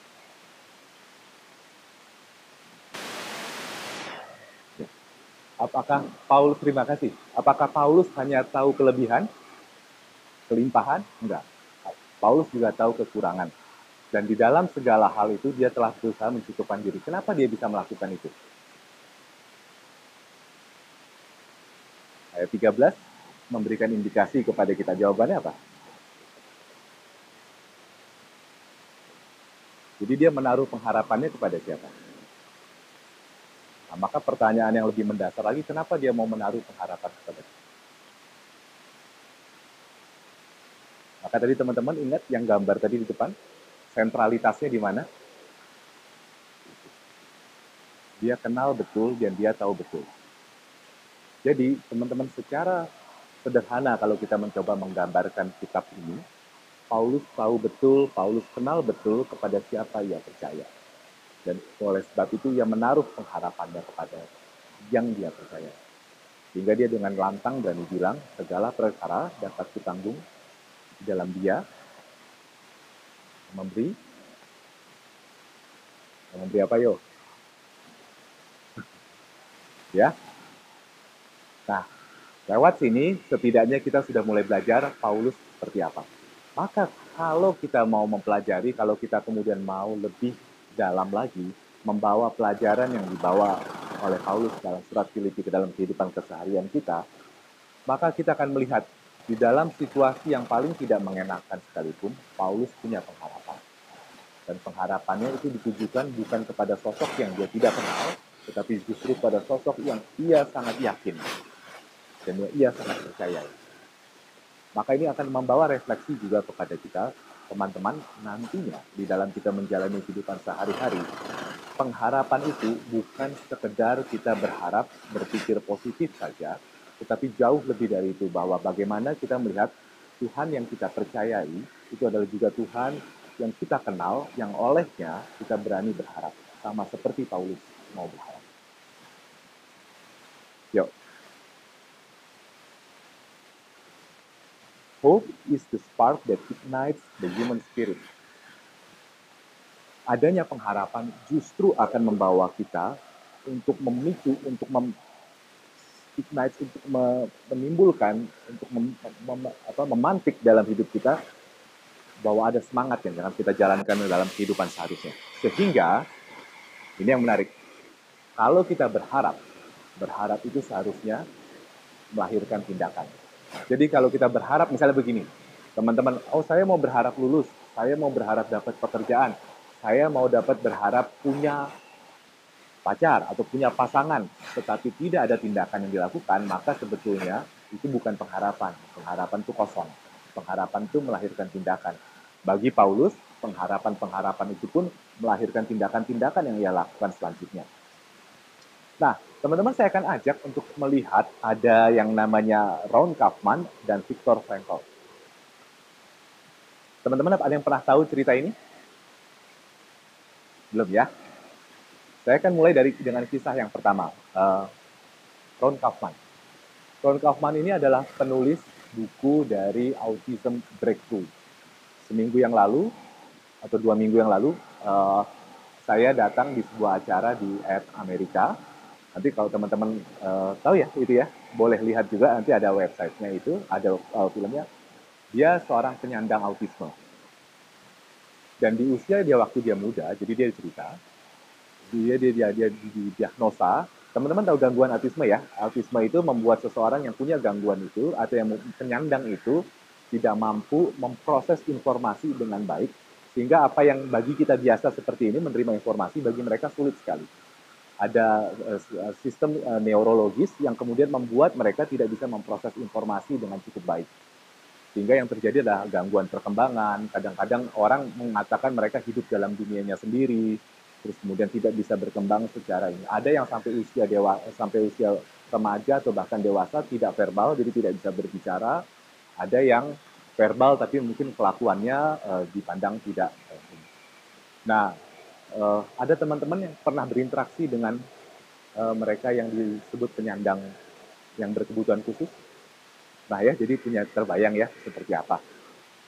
Ya. Apakah Paulus terima kasih? Apakah Paulus hanya tahu kelebihan, kelimpahan? Enggak. Paulus juga tahu kekurangan. Dan di dalam segala hal itu dia telah berusaha mencukupkan diri. Kenapa dia bisa melakukan itu? Ayat 13, memberikan indikasi kepada kita? Jawabannya apa? Jadi dia menaruh pengharapannya kepada siapa? Nah, maka pertanyaan yang lebih mendasar lagi, kenapa dia mau menaruh pengharapan kepada kita? Maka tadi teman-teman ingat yang gambar tadi di depan, sentralitasnya di mana? Dia kenal betul dan dia tahu betul. Jadi teman-teman secara sederhana kalau kita mencoba menggambarkan kitab ini. Paulus tahu betul, Paulus kenal betul kepada siapa ia percaya. Dan oleh sebab itu ia menaruh pengharapannya kepada yang dia percaya. Sehingga dia dengan lantang berani bilang, segala perkara dapat kutanggung di dalam dia. Memberi. Memberi apa yo? Ya. Nah lewat sini setidaknya kita sudah mulai belajar Paulus seperti apa. Maka kalau kita mau mempelajari kalau kita kemudian mau lebih dalam lagi membawa pelajaran yang dibawa oleh Paulus dalam surat Filipi ke dalam kehidupan keseharian kita maka kita akan melihat di dalam situasi yang paling tidak mengenakan sekalipun, Paulus punya pengharapan. Dan pengharapannya itu ditujukan bukan kepada sosok yang dia tidak kenal, tetapi justru pada sosok yang ia sangat yakin dan yang ia sangat percayai. Maka ini akan membawa refleksi juga kepada kita, teman-teman, nantinya di dalam kita menjalani kehidupan sehari-hari. Pengharapan itu bukan sekedar kita berharap, berpikir positif saja, tetapi jauh lebih dari itu bahwa bagaimana kita melihat Tuhan yang kita percayai itu adalah juga Tuhan yang kita kenal, yang olehnya kita berani berharap. Sama seperti Paulus mau berharap. Yuk. Hope is the spark that ignites the human spirit. Adanya pengharapan justru akan membawa kita untuk memicu, untuk mem ignite untuk menimbulkan untuk mem, mem, apa, memantik dalam hidup kita bahwa ada semangat yang akan kita jalankan dalam kehidupan seharusnya. Sehingga ini yang menarik. Kalau kita berharap, berharap itu seharusnya melahirkan tindakan. Jadi kalau kita berharap misalnya begini, teman-teman, oh saya mau berharap lulus, saya mau berharap dapat pekerjaan, saya mau dapat berharap punya pacar atau punya pasangan, tetapi tidak ada tindakan yang dilakukan, maka sebetulnya itu bukan pengharapan. Pengharapan itu kosong. Pengharapan itu melahirkan tindakan. Bagi Paulus, pengharapan-pengharapan itu pun melahirkan tindakan-tindakan yang ia lakukan selanjutnya. Nah, teman-teman saya akan ajak untuk melihat ada yang namanya Ron Kaufman dan Viktor Frankl. Teman-teman ada yang pernah tahu cerita ini? Belum ya? Saya akan mulai dari dengan kisah yang pertama, uh, Ron Kaufman. Ron Kaufman ini adalah penulis buku dari Autism Breakthrough. Seminggu yang lalu atau dua minggu yang lalu, uh, saya datang di sebuah acara di Ed Amerika. Nanti kalau teman-teman uh, tahu ya itu ya, boleh lihat juga nanti ada websitenya itu, ada uh, filmnya. Dia seorang penyandang autisme. Dan di usia dia waktu dia muda, jadi dia cerita, dia dia dia, dia diagnosa. Teman-teman tahu gangguan autisme ya? Autisme itu membuat seseorang yang punya gangguan itu atau yang penyandang itu tidak mampu memproses informasi dengan baik sehingga apa yang bagi kita biasa seperti ini menerima informasi bagi mereka sulit sekali. Ada uh, sistem uh, neurologis yang kemudian membuat mereka tidak bisa memproses informasi dengan cukup baik. Sehingga yang terjadi adalah gangguan perkembangan. Kadang-kadang orang mengatakan mereka hidup dalam dunianya sendiri terus kemudian tidak bisa berkembang secara ini. Ada yang sampai usia dewa sampai usia remaja atau bahkan dewasa tidak verbal jadi tidak bisa berbicara. Ada yang verbal tapi mungkin kelakuannya uh, dipandang tidak. Nah, uh, ada teman-teman yang pernah berinteraksi dengan uh, mereka yang disebut penyandang yang berkebutuhan khusus. Nah ya, jadi punya terbayang ya seperti apa.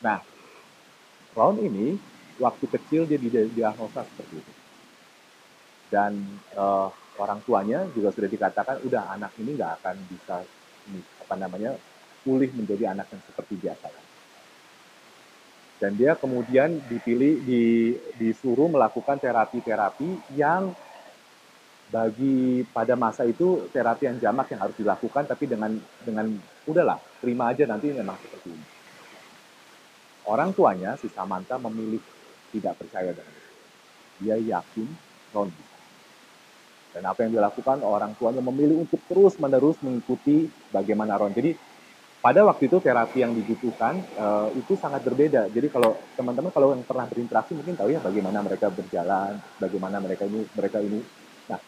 Nah, Ron ini waktu kecil dia didiagnosa seperti itu dan uh, orang tuanya juga sudah dikatakan udah anak ini nggak akan bisa apa namanya pulih menjadi anak yang seperti biasa. Dan dia kemudian dipilih di, disuruh melakukan terapi-terapi yang bagi pada masa itu terapi yang jamak yang harus dilakukan tapi dengan dengan udahlah terima aja nanti memang seperti ini. Orang tuanya si Samantha memilih tidak percaya dengan itu dia yakin Ron dan apa yang dilakukan orang tuanya memilih untuk terus-menerus mengikuti bagaimana Ron. Jadi pada waktu itu terapi yang dibutuhkan uh, itu sangat berbeda. Jadi kalau teman-teman kalau yang pernah berinteraksi mungkin tahu ya bagaimana mereka berjalan, bagaimana mereka ini mereka ini. Nah,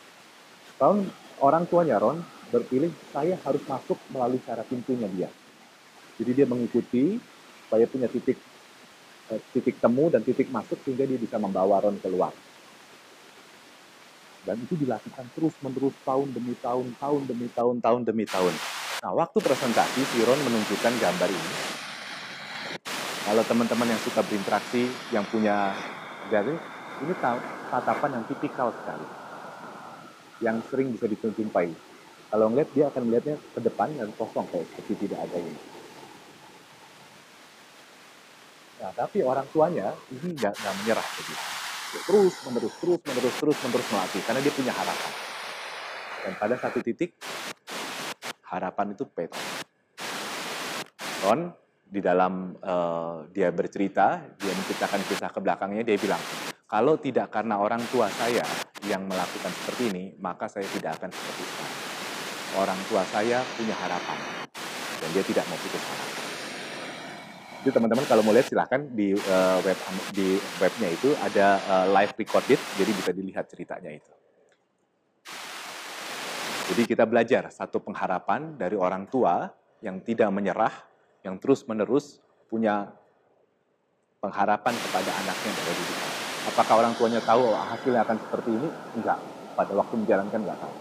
kalau orang tuanya Ron berpilih saya harus masuk melalui cara pintunya dia. Jadi dia mengikuti supaya punya titik uh, titik temu dan titik masuk sehingga dia bisa membawa Ron keluar. Dan itu dilakukan terus-menerus tahun demi tahun, tahun demi tahun, tahun demi tahun. Nah, waktu presentasi, si Ron menunjukkan gambar ini. Kalau teman-teman yang suka berinteraksi, yang punya gathering, ini tatapan yang tipikal sekali. Yang sering bisa dijumpai. Kalau ngeliat, dia akan melihatnya ke depan dan kosong, kayak seperti tidak ada ini. Nah, tapi orang tuanya ini nggak menyerah begitu terus menerus terus menerus terus menerus melatih karena dia punya harapan. Dan pada satu titik harapan itu peto Ron di dalam uh, dia bercerita dia menceritakan kisah ke belakangnya dia bilang kalau tidak karena orang tua saya yang melakukan seperti ini maka saya tidak akan seperti ini orang tua saya punya harapan dan dia tidak mau putus harapan itu teman-teman kalau mau lihat silahkan di uh, web di webnya itu ada uh, live recorded, jadi bisa dilihat ceritanya itu. Jadi kita belajar satu pengharapan dari orang tua yang tidak menyerah, yang terus-menerus punya pengharapan kepada anaknya dari. Apakah orang tuanya tahu hasilnya akan seperti ini? Enggak. Pada waktu menjalankan enggak tahu.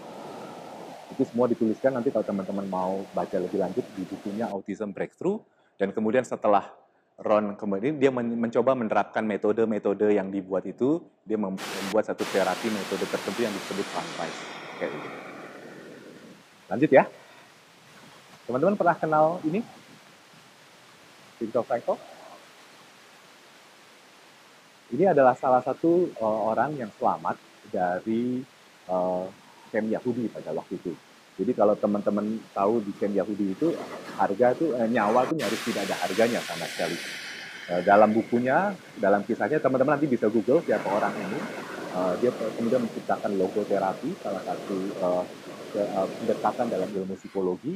Itu semua dituliskan nanti kalau teman-teman mau baca lebih lanjut di bukunya Autism Breakthrough dan kemudian setelah Ron kemudian dia mencoba menerapkan metode-metode yang dibuat itu, dia membuat satu terapi metode tertentu yang disebut sunrise. Kayak gitu. Lanjut ya. Teman-teman pernah kenal ini? Viktor Frankl? Ini adalah salah satu uh, orang yang selamat dari uh, camp Yahudi pada waktu itu. Jadi kalau teman-teman tahu di camp Yahudi itu harga itu eh, nyawa itu nyaris tidak ada harganya sama sekali. Eh, dalam bukunya, dalam kisahnya teman-teman nanti bisa Google siapa orang ini. Eh, dia kemudian menciptakan logoterapi, salah satu eh, eh, pendekatan dalam ilmu psikologi.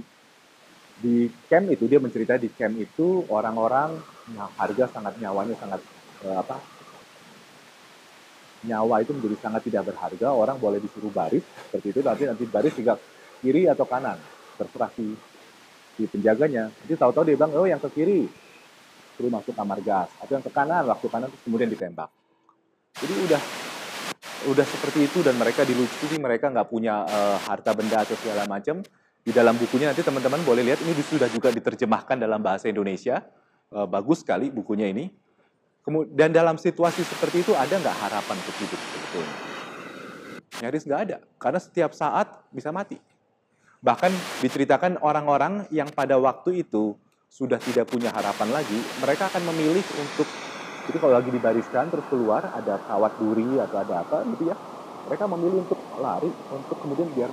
Di camp itu dia mencerita di camp itu orang-orang nah, harga sangat nyawanya sangat eh, apa nyawa itu menjadi sangat tidak berharga orang boleh disuruh baris seperti itu nanti nanti baris juga kiri atau kanan. Terserah si, si penjaganya. Jadi tahu-tahu dia bilang oh yang ke kiri. Suruh masuk kamar gas. Atau yang ke kanan waktu kanan terus kemudian ditembak. Jadi udah udah seperti itu dan mereka dilucuti mereka nggak punya uh, harta benda atau segala macam. Di dalam bukunya nanti teman-teman boleh lihat ini sudah juga diterjemahkan dalam bahasa Indonesia. Uh, bagus sekali bukunya ini. Dan dalam situasi seperti itu ada nggak harapan untuk hidup sebetulnya? Nyaris nggak ada. Karena setiap saat bisa mati Bahkan diceritakan orang-orang yang pada waktu itu sudah tidak punya harapan lagi, mereka akan memilih untuk itu kalau lagi dibariskan terus keluar ada kawat duri atau ada apa gitu ya, mereka memilih untuk lari untuk kemudian biar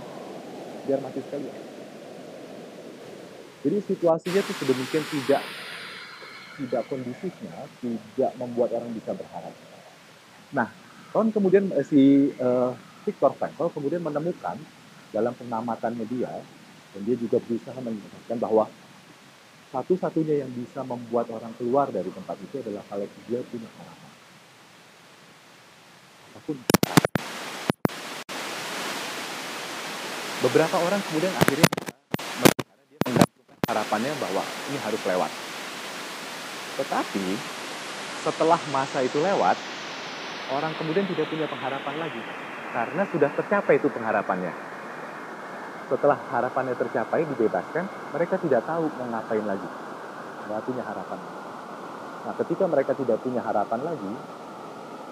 biar mati sekali. Jadi situasinya itu sedemikian tidak tidak kondisifnya, tidak membuat orang bisa berharap. Nah, tahun kemudian eh, si uh, Victor Frankl kemudian menemukan dalam pengamatannya dia, dan dia juga berusaha menjelaskan bahwa satu-satunya yang bisa membuat orang keluar dari tempat itu adalah kalau dia punya harapan. Apa pun. Beberapa orang kemudian akhirnya dia menggantungkan harapannya bahwa ini harus lewat. Tetapi setelah masa itu lewat, orang kemudian tidak punya pengharapan lagi karena sudah tercapai itu pengharapannya setelah harapannya tercapai dibebaskan mereka tidak tahu mau ngapain lagi. Nggak punya harapan. Nah ketika mereka tidak punya harapan lagi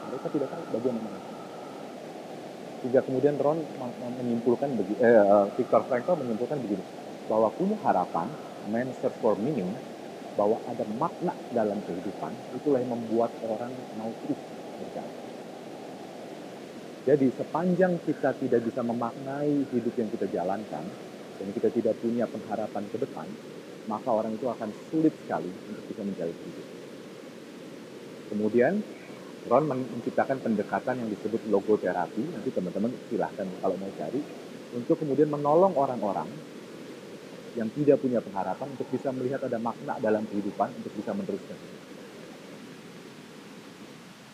mereka tidak tahu bagaimana sehingga kemudian Ron menyimpulkan begini, eh, eh, Viktor Frankl menyimpulkan begini bahwa punya harapan man search for meaning bahwa ada makna dalam kehidupan itulah yang membuat orang mau terus berjalan jadi sepanjang kita tidak bisa memaknai hidup yang kita jalankan dan kita tidak punya pengharapan ke depan, maka orang itu akan sulit sekali untuk bisa menjalani hidup. Kemudian Ron menciptakan pendekatan yang disebut logoterapi. Nanti teman-teman silahkan kalau mau cari untuk kemudian menolong orang-orang yang tidak punya pengharapan untuk bisa melihat ada makna dalam kehidupan untuk bisa meneruskan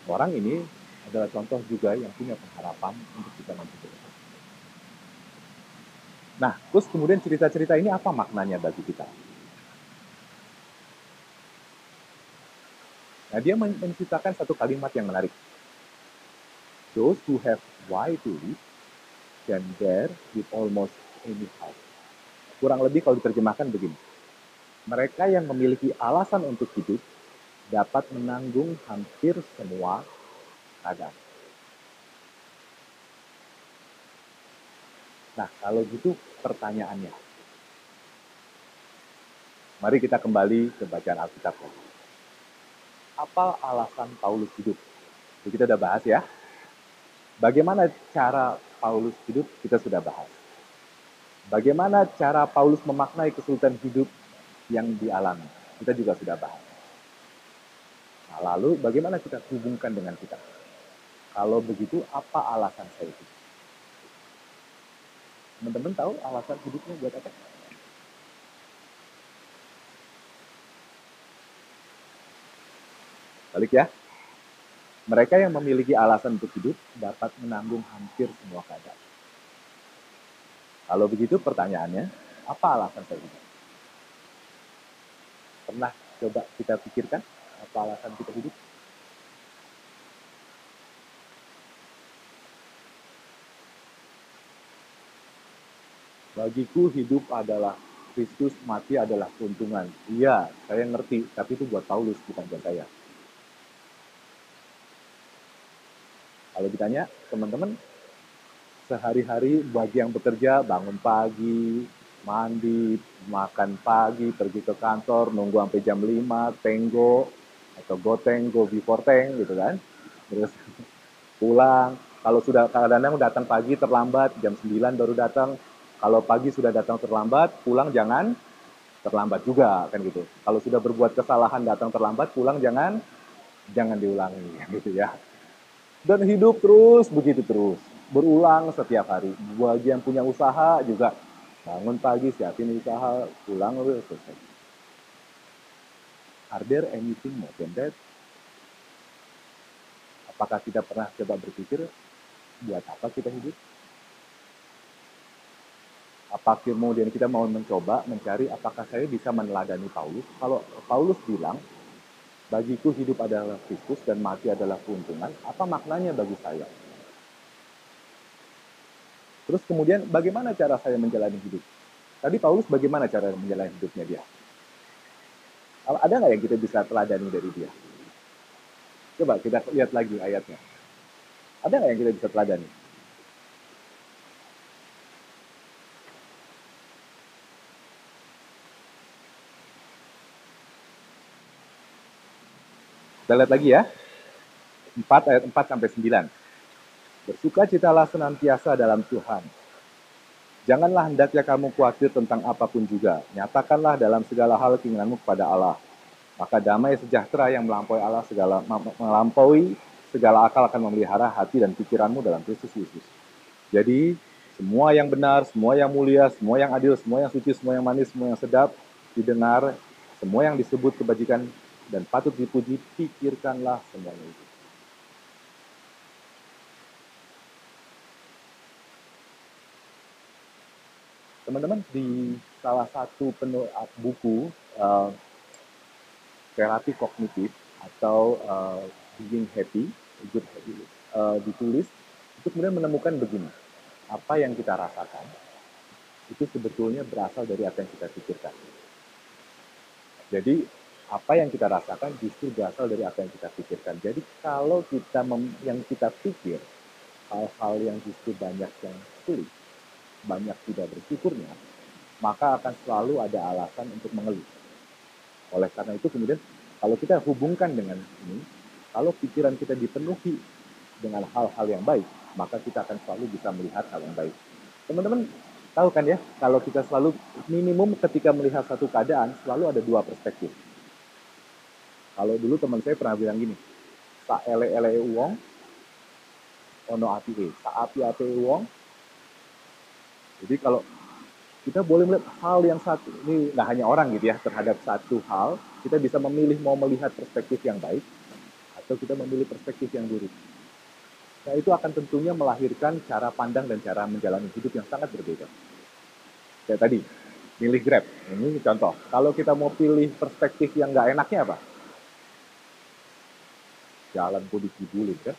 Orang ini adalah contoh juga yang punya pengharapan untuk kita maju ke depan. Nah, terus kemudian cerita-cerita ini apa maknanya bagi kita? Nah, dia menciptakan satu kalimat yang menarik. Those who have why to live can bear with almost any help. Kurang lebih kalau diterjemahkan begini. Mereka yang memiliki alasan untuk hidup dapat menanggung hampir semua keadaan. Nah, kalau gitu pertanyaannya. Mari kita kembali ke bacaan Alkitab. Apa alasan Paulus hidup? Jadi kita udah bahas ya. Bagaimana cara Paulus hidup? Kita sudah bahas. Bagaimana cara Paulus memaknai kesulitan hidup yang dialami? Kita juga sudah bahas. Nah, lalu bagaimana kita hubungkan dengan kita? Kalau begitu, apa alasan saya hidup? Teman-teman tahu alasan hidupnya buat apa? Balik ya. Mereka yang memiliki alasan untuk hidup dapat menanggung hampir semua keadaan. Kalau begitu pertanyaannya, apa alasan saya hidup? Pernah coba kita pikirkan apa alasan kita hidup? Bagiku hidup adalah Kristus, mati adalah keuntungan. Iya, saya ngerti, tapi itu buat Paulus, bukan buat saya. Kalau ditanya, teman-teman, sehari-hari bagi yang bekerja, bangun pagi, mandi, makan pagi, pergi ke kantor, nunggu sampai jam 5, tenggo, atau go tenggo before teng, gitu kan. Terus pulang, kalau sudah kadang-kadang datang pagi terlambat, jam 9 baru datang, kalau pagi sudah datang terlambat, pulang jangan terlambat juga kan gitu. Kalau sudah berbuat kesalahan datang terlambat, pulang jangan jangan diulangi gitu ya. Dan hidup terus begitu terus, berulang setiap hari. Bagi yang punya usaha juga bangun pagi, siapin usaha, pulang terus selesai. Are there anything more than that? Apakah kita pernah coba berpikir buat apa kita hidup? Apa kemudian kita mau mencoba mencari apakah saya bisa meneladani Paulus. Kalau Paulus bilang, bagiku hidup adalah Kristus dan mati adalah keuntungan, apa maknanya bagi saya? Terus kemudian bagaimana cara saya menjalani hidup? Tadi Paulus bagaimana cara menjalani hidupnya dia? Ada nggak yang kita bisa teladani dari dia? Coba kita lihat lagi ayatnya. Ada nggak yang kita bisa teladani? Kita lihat lagi ya. 4 ayat 4 sampai 9. Bersuka citalah senantiasa dalam Tuhan. Janganlah hendaknya kamu khawatir tentang apa pun juga. Nyatakanlah dalam segala hal keinginanmu kepada Allah. Maka damai sejahtera yang melampaui Allah segala melampaui segala akal akan memelihara hati dan pikiranmu dalam Kristus Yesus. Jadi semua yang benar, semua yang mulia, semua yang adil, semua yang suci, semua yang manis, semua yang sedap didengar, semua yang disebut kebajikan dan patut dipuji, pikirkanlah semuanya itu. Teman-teman, di salah satu penuh buku uh, terapi kognitif atau uh, being happy, good happy, uh, ditulis, itu kemudian menemukan begini, apa yang kita rasakan itu sebetulnya berasal dari apa yang kita pikirkan. Jadi apa yang kita rasakan justru berasal dari apa yang kita pikirkan. Jadi kalau kita mem, yang kita pikir hal-hal yang justru banyak yang sulit, banyak tidak bersyukurnya, maka akan selalu ada alasan untuk mengeluh. Oleh karena itu kemudian kalau kita hubungkan dengan ini, kalau pikiran kita dipenuhi dengan hal-hal yang baik, maka kita akan selalu bisa melihat hal yang baik. Teman-teman tahu kan ya, kalau kita selalu minimum ketika melihat satu keadaan selalu ada dua perspektif kalau dulu teman saya pernah bilang gini, sa ele ele uang, ono api e, api api uang. Jadi kalau kita boleh melihat hal yang satu, ini nggak hanya orang gitu ya, terhadap satu hal, kita bisa memilih mau melihat perspektif yang baik, atau kita memilih perspektif yang buruk. Nah itu akan tentunya melahirkan cara pandang dan cara menjalani hidup yang sangat berbeda. Kayak tadi, pilih Grab. Ini contoh. Kalau kita mau pilih perspektif yang nggak enaknya apa? Jalan kok dikibulin kan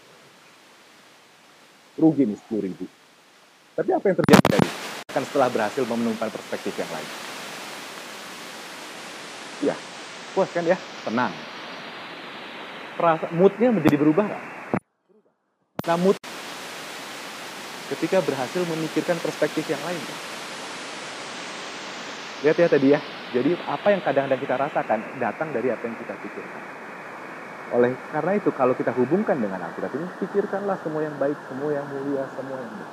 rugi nih sepuluh ribu Tapi apa yang terjadi tadi? Kan setelah berhasil menemukan perspektif yang lain. Ya, puas kan ya? Tenang. Perasa, moodnya menjadi berubah nggak? Nah, mood ketika berhasil memikirkan perspektif yang lain. Lihat ya tadi ya, jadi apa yang kadang-kadang kita rasakan datang dari apa yang kita pikirkan. Oleh karena itu kalau kita hubungkan dengan Alkitab ini, pikirkanlah semua yang baik, semua yang mulia, semua yang baik.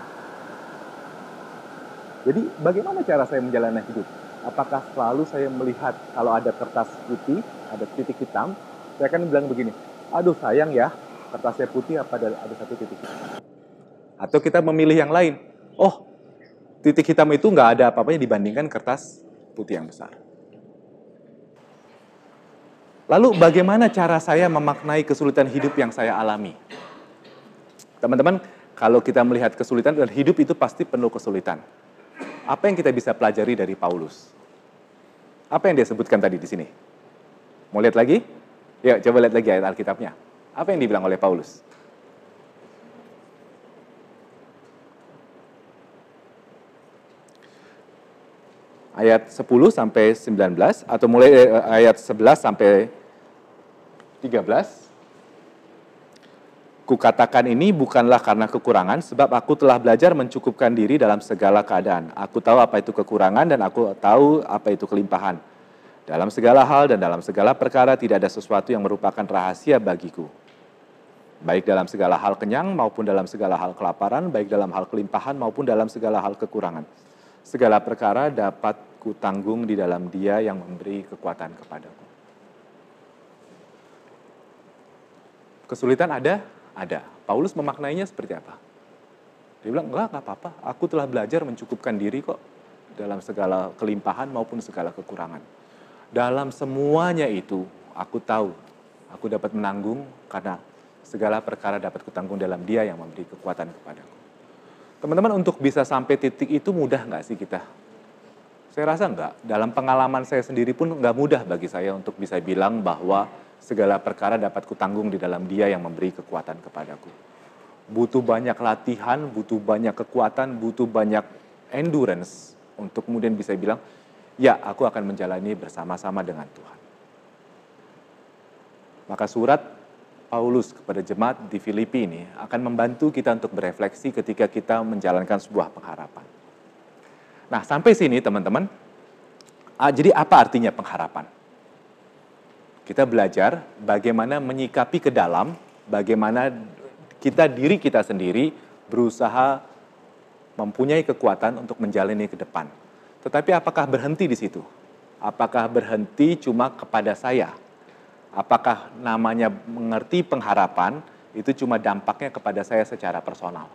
Jadi bagaimana cara saya menjalani hidup? Apakah selalu saya melihat kalau ada kertas putih, ada titik hitam, saya akan bilang begini, aduh sayang ya, kertasnya putih apa ada, ada satu titik hitam. Atau kita memilih yang lain, oh titik hitam itu nggak ada apa-apanya dibandingkan kertas putih yang besar. Lalu bagaimana cara saya memaknai kesulitan hidup yang saya alami? Teman-teman, kalau kita melihat kesulitan dan hidup itu pasti penuh kesulitan. Apa yang kita bisa pelajari dari Paulus? Apa yang dia sebutkan tadi di sini? Mau lihat lagi? Ya, coba lihat lagi ayat Alkitabnya. Apa yang dibilang oleh Paulus? Ayat 10 sampai 19 atau mulai eh, ayat 11 sampai 13. Kukatakan ini bukanlah karena kekurangan, sebab aku telah belajar mencukupkan diri dalam segala keadaan. Aku tahu apa itu kekurangan dan aku tahu apa itu kelimpahan. Dalam segala hal dan dalam segala perkara tidak ada sesuatu yang merupakan rahasia bagiku. Baik dalam segala hal kenyang maupun dalam segala hal kelaparan, baik dalam hal kelimpahan maupun dalam segala hal kekurangan. Segala perkara dapat kutanggung di dalam dia yang memberi kekuatan kepadaku. Kesulitan ada? Ada. Paulus memaknainya seperti apa? Dia bilang, enggak, enggak apa-apa. Aku telah belajar mencukupkan diri kok dalam segala kelimpahan maupun segala kekurangan. Dalam semuanya itu, aku tahu, aku dapat menanggung karena segala perkara dapat kutanggung dalam dia yang memberi kekuatan kepadaku. Teman-teman, untuk bisa sampai titik itu mudah nggak sih kita? Saya rasa enggak. Dalam pengalaman saya sendiri pun nggak mudah bagi saya untuk bisa bilang bahwa segala perkara dapat kutanggung di dalam dia yang memberi kekuatan kepadaku. Butuh banyak latihan, butuh banyak kekuatan, butuh banyak endurance untuk kemudian bisa bilang, ya aku akan menjalani bersama-sama dengan Tuhan. Maka surat Paulus kepada jemaat di Filipi ini akan membantu kita untuk berefleksi ketika kita menjalankan sebuah pengharapan. Nah sampai sini teman-teman, jadi apa artinya pengharapan? Kita belajar bagaimana menyikapi ke dalam, bagaimana kita diri kita sendiri berusaha mempunyai kekuatan untuk menjalani ke depan. Tetapi apakah berhenti di situ? Apakah berhenti cuma kepada saya? Apakah namanya mengerti pengharapan itu cuma dampaknya kepada saya secara personal?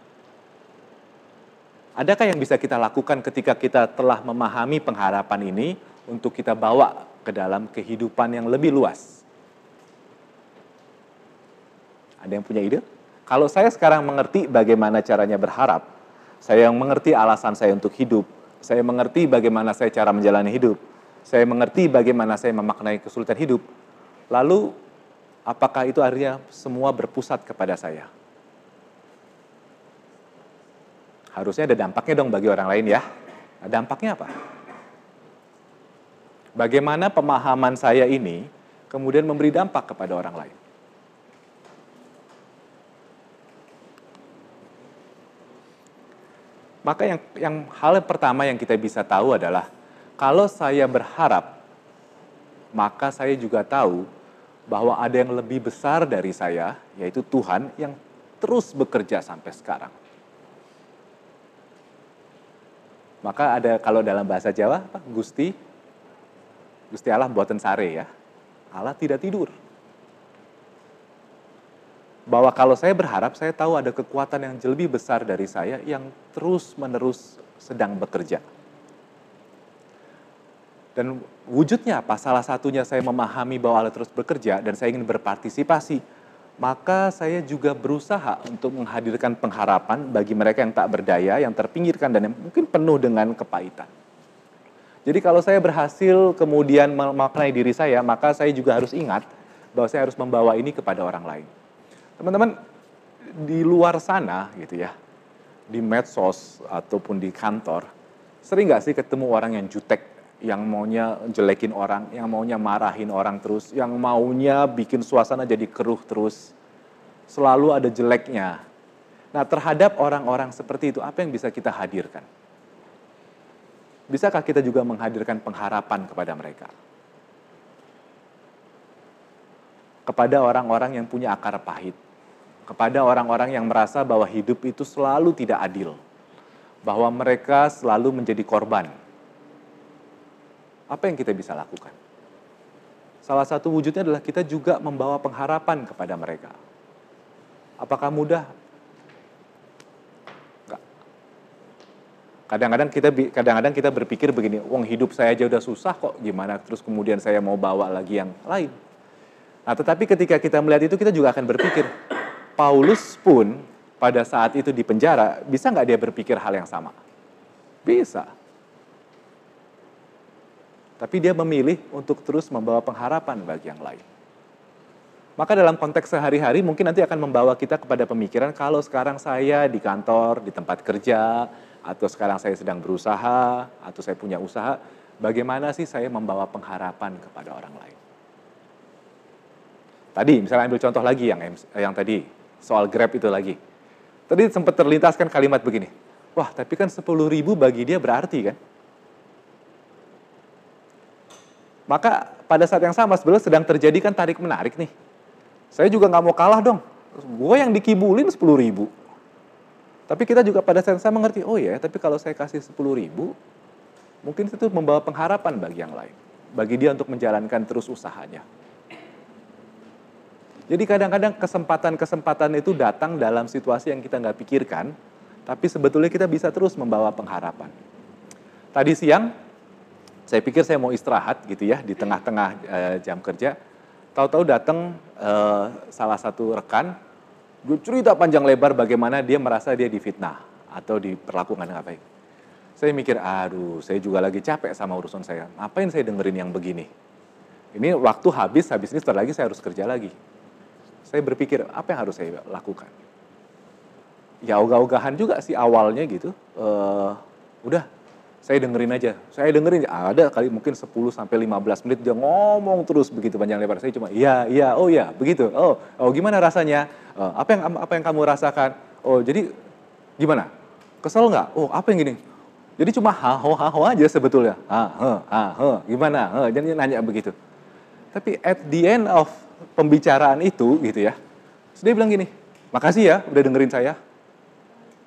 Adakah yang bisa kita lakukan ketika kita telah memahami pengharapan ini untuk kita bawa ke dalam kehidupan yang lebih luas. Ada yang punya ide? Kalau saya sekarang mengerti bagaimana caranya berharap, saya yang mengerti alasan saya untuk hidup, saya mengerti bagaimana saya cara menjalani hidup, saya mengerti bagaimana saya memaknai kesulitan hidup, lalu apakah itu artinya semua berpusat kepada saya? Harusnya ada dampaknya dong bagi orang lain ya. Nah, dampaknya apa? Bagaimana pemahaman saya ini kemudian memberi dampak kepada orang lain. Maka yang, yang hal yang pertama yang kita bisa tahu adalah kalau saya berharap, maka saya juga tahu bahwa ada yang lebih besar dari saya, yaitu Tuhan yang terus bekerja sampai sekarang. Maka ada kalau dalam bahasa Jawa, Gusti Gusti Allah buatan sare ya. Allah tidak tidur. Bahwa kalau saya berharap, saya tahu ada kekuatan yang lebih besar dari saya yang terus-menerus sedang bekerja. Dan wujudnya apa? Salah satunya saya memahami bahwa Allah terus bekerja dan saya ingin berpartisipasi. Maka saya juga berusaha untuk menghadirkan pengharapan bagi mereka yang tak berdaya, yang terpinggirkan dan yang mungkin penuh dengan kepahitan. Jadi kalau saya berhasil kemudian memaknai diri saya, maka saya juga harus ingat bahwa saya harus membawa ini kepada orang lain. Teman-teman, di luar sana gitu ya, di medsos ataupun di kantor, sering nggak sih ketemu orang yang jutek, yang maunya jelekin orang, yang maunya marahin orang terus, yang maunya bikin suasana jadi keruh terus. Selalu ada jeleknya. Nah terhadap orang-orang seperti itu, apa yang bisa kita hadirkan? Bisakah kita juga menghadirkan pengharapan kepada mereka? Kepada orang-orang yang punya akar pahit, kepada orang-orang yang merasa bahwa hidup itu selalu tidak adil, bahwa mereka selalu menjadi korban. Apa yang kita bisa lakukan? Salah satu wujudnya adalah kita juga membawa pengharapan kepada mereka. Apakah mudah? Kadang-kadang kita kadang-kadang kita berpikir begini, uang hidup saya aja udah susah kok, gimana terus kemudian saya mau bawa lagi yang lain. Nah, tetapi ketika kita melihat itu kita juga akan berpikir, Paulus pun pada saat itu di penjara, bisa nggak dia berpikir hal yang sama? Bisa. Tapi dia memilih untuk terus membawa pengharapan bagi yang lain. Maka dalam konteks sehari-hari mungkin nanti akan membawa kita kepada pemikiran kalau sekarang saya di kantor, di tempat kerja, atau sekarang saya sedang berusaha, atau saya punya usaha, bagaimana sih saya membawa pengharapan kepada orang lain? Tadi, misalnya ambil contoh lagi yang yang tadi, soal Grab itu lagi. Tadi sempat terlintaskan kalimat begini, wah tapi kan 10 ribu bagi dia berarti kan? Maka pada saat yang sama sebenarnya sedang terjadi kan tarik menarik nih. Saya juga nggak mau kalah dong. Gue yang dikibulin 10 ribu. Tapi kita juga pada saat saya mengerti, oh ya, tapi kalau saya kasih 10 ribu, mungkin itu membawa pengharapan bagi yang lain. Bagi dia untuk menjalankan terus usahanya. Jadi kadang-kadang kesempatan-kesempatan itu datang dalam situasi yang kita nggak pikirkan, tapi sebetulnya kita bisa terus membawa pengharapan. Tadi siang, saya pikir saya mau istirahat gitu ya, di tengah-tengah e, jam kerja. Tahu-tahu datang e, salah satu rekan, Gue cerita panjang lebar bagaimana dia merasa dia difitnah atau diperlakukan dengan baik. Saya mikir, aduh, saya juga lagi capek sama urusan saya. Ngapain saya dengerin yang begini? Ini waktu habis, habis ini setelah lagi saya harus kerja lagi. Saya berpikir, apa yang harus saya lakukan? Ya ogah-ogahan juga sih awalnya gitu. Uh, udah, saya dengerin aja. Saya dengerin ada kali mungkin 10 sampai 15 menit dia ngomong terus begitu panjang lebar. Saya cuma iya, iya, oh ya, begitu. Oh, oh gimana rasanya? Uh, apa yang apa yang kamu rasakan? Oh, jadi gimana? Kesel nggak? Oh, apa yang gini? Jadi cuma haho haho aja sebetulnya. Ha, ha, ha, ha. gimana? Ha, jadi nanya begitu. Tapi at the end of pembicaraan itu gitu ya. Dia bilang gini, makasih ya udah dengerin saya.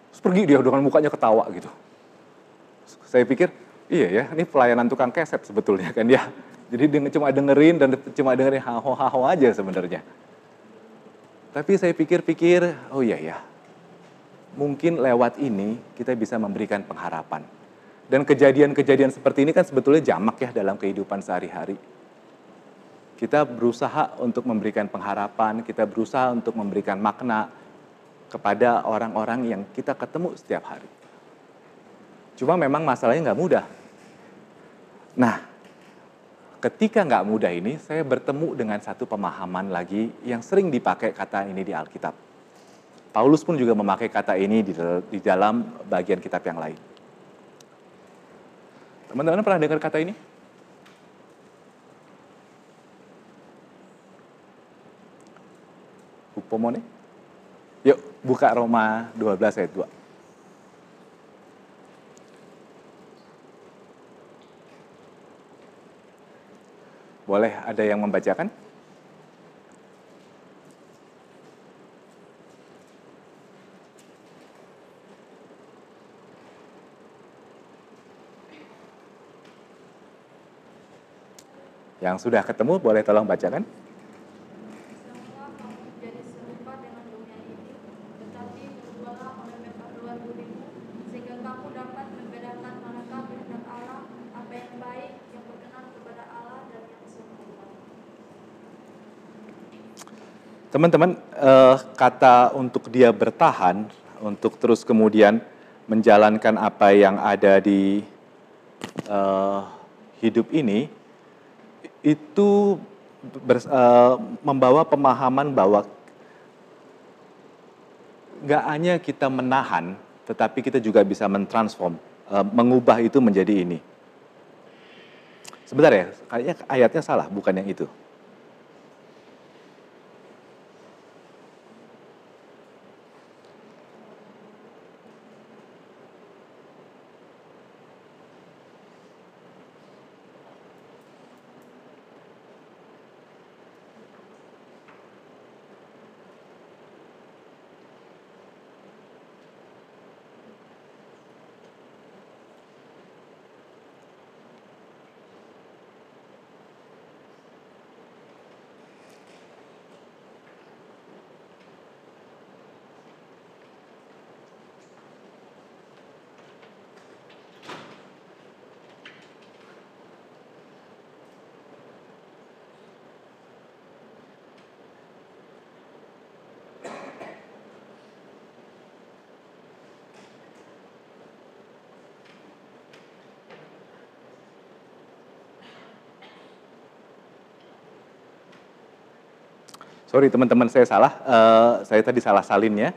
Terus pergi dia dengan mukanya ketawa gitu saya pikir iya ya ini pelayanan tukang keset sebetulnya kan ya. Jadi cuma dengerin dan cuma dengerin haho haho aja sebenarnya. Tapi saya pikir-pikir oh iya ya mungkin lewat ini kita bisa memberikan pengharapan. Dan kejadian-kejadian seperti ini kan sebetulnya jamak ya dalam kehidupan sehari-hari. Kita berusaha untuk memberikan pengharapan, kita berusaha untuk memberikan makna kepada orang-orang yang kita ketemu setiap hari. Cuma memang masalahnya nggak mudah. Nah, ketika nggak mudah ini, saya bertemu dengan satu pemahaman lagi yang sering dipakai kata ini di Alkitab. Paulus pun juga memakai kata ini di dalam bagian kitab yang lain. Teman-teman pernah dengar kata ini? Upomone? Yuk, buka Roma 12 ayat 2. Boleh ada yang membacakan? Yang sudah ketemu boleh tolong bacakan? Teman-teman, uh, kata untuk dia bertahan, untuk terus kemudian menjalankan apa yang ada di uh, hidup ini, itu ber, uh, membawa pemahaman bahwa nggak hanya kita menahan, tetapi kita juga bisa mentransform, mengubah itu menjadi ini. Sebentar ya, kayaknya ayatnya salah, bukan yang itu. Sorry teman-teman saya salah, uh, saya tadi salah salinnya.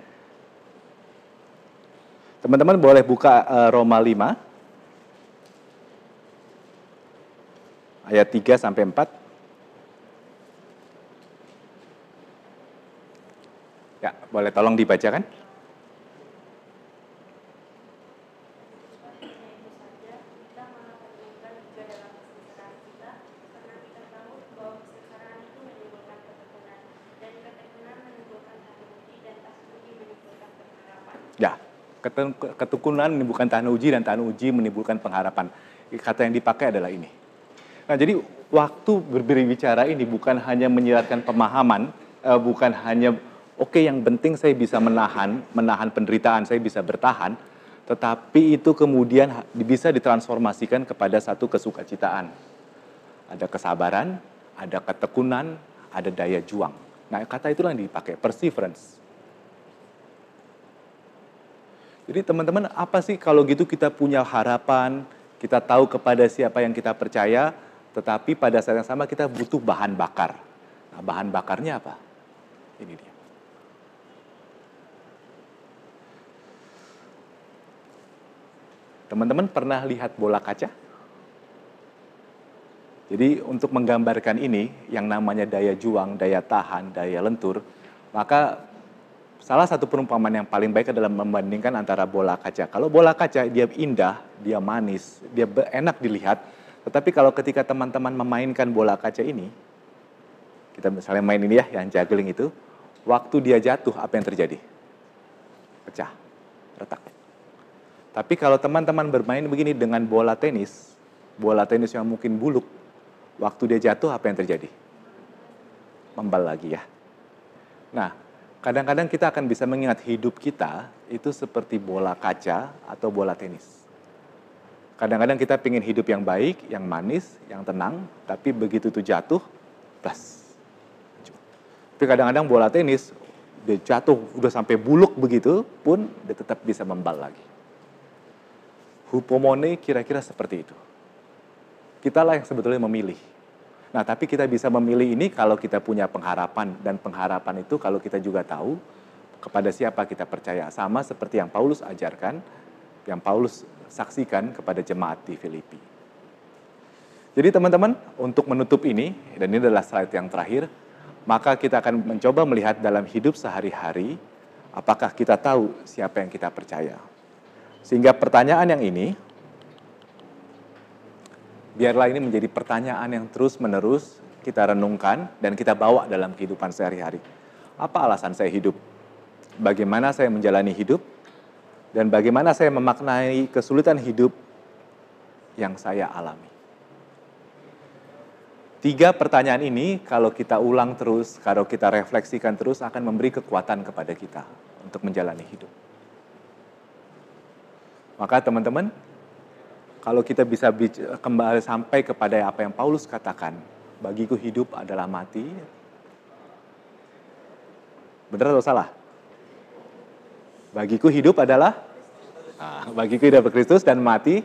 Teman-teman boleh buka uh, Roma 5 ayat 3 sampai 4. Ya, boleh tolong dibacakan? Ketekunan menimbulkan tahan uji dan tahan uji menimbulkan pengharapan. Kata yang dipakai adalah ini. Nah, jadi waktu berbicara ini bukan hanya menyiratkan pemahaman, uh, bukan hanya oke okay, yang penting saya bisa menahan, menahan penderitaan, saya bisa bertahan, tetapi itu kemudian bisa ditransformasikan kepada satu kesukacitaan. Ada kesabaran, ada ketekunan, ada daya juang. Nah, kata itulah yang dipakai, perseverance. Jadi teman-teman apa sih kalau gitu kita punya harapan, kita tahu kepada siapa yang kita percaya, tetapi pada saat yang sama kita butuh bahan bakar. Nah, bahan bakarnya apa? Ini dia. Teman-teman pernah lihat bola kaca? Jadi untuk menggambarkan ini yang namanya daya juang, daya tahan, daya lentur, maka salah satu perumpamaan yang paling baik adalah membandingkan antara bola kaca. Kalau bola kaca dia indah, dia manis, dia enak dilihat. Tetapi kalau ketika teman-teman memainkan bola kaca ini, kita misalnya main ini ya, yang juggling itu, waktu dia jatuh apa yang terjadi? Pecah, retak. Tapi kalau teman-teman bermain begini dengan bola tenis, bola tenis yang mungkin buluk, waktu dia jatuh apa yang terjadi? Membal lagi ya. Nah, kadang-kadang kita akan bisa mengingat hidup kita itu seperti bola kaca atau bola tenis. Kadang-kadang kita ingin hidup yang baik, yang manis, yang tenang, tapi begitu itu jatuh, plus. Tapi kadang-kadang bola tenis, dia jatuh udah sampai buluk begitu pun dia tetap bisa membal lagi. Hupomone kira-kira seperti itu. Kitalah yang sebetulnya memilih Nah, tapi kita bisa memilih ini kalau kita punya pengharapan dan pengharapan itu kalau kita juga tahu kepada siapa kita percaya. Sama seperti yang Paulus ajarkan, yang Paulus saksikan kepada jemaat di Filipi. Jadi teman-teman, untuk menutup ini, dan ini adalah slide yang terakhir, maka kita akan mencoba melihat dalam hidup sehari-hari, apakah kita tahu siapa yang kita percaya. Sehingga pertanyaan yang ini, biarlah ini menjadi pertanyaan yang terus-menerus kita renungkan dan kita bawa dalam kehidupan sehari-hari. Apa alasan saya hidup? Bagaimana saya menjalani hidup? Dan bagaimana saya memaknai kesulitan hidup yang saya alami? Tiga pertanyaan ini kalau kita ulang terus, kalau kita refleksikan terus akan memberi kekuatan kepada kita untuk menjalani hidup. Maka teman-teman, kalau kita bisa kembali sampai kepada apa yang Paulus katakan, bagiku hidup adalah mati. Benar atau salah? Bagiku hidup adalah nah, bagiku hidup Kristus dan mati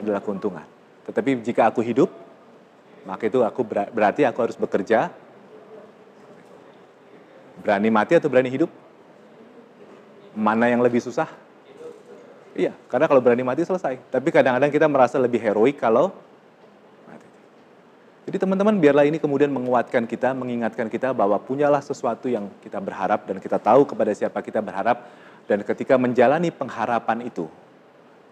adalah keuntungan. Tetapi jika aku hidup, maka itu aku berarti aku harus bekerja. Berani mati atau berani hidup? Mana yang lebih susah? Iya, karena kalau berani mati selesai. Tapi kadang-kadang kita merasa lebih heroik kalau mati. Jadi teman-teman biarlah ini kemudian menguatkan kita, mengingatkan kita bahwa punyalah sesuatu yang kita berharap dan kita tahu kepada siapa kita berharap. Dan ketika menjalani pengharapan itu,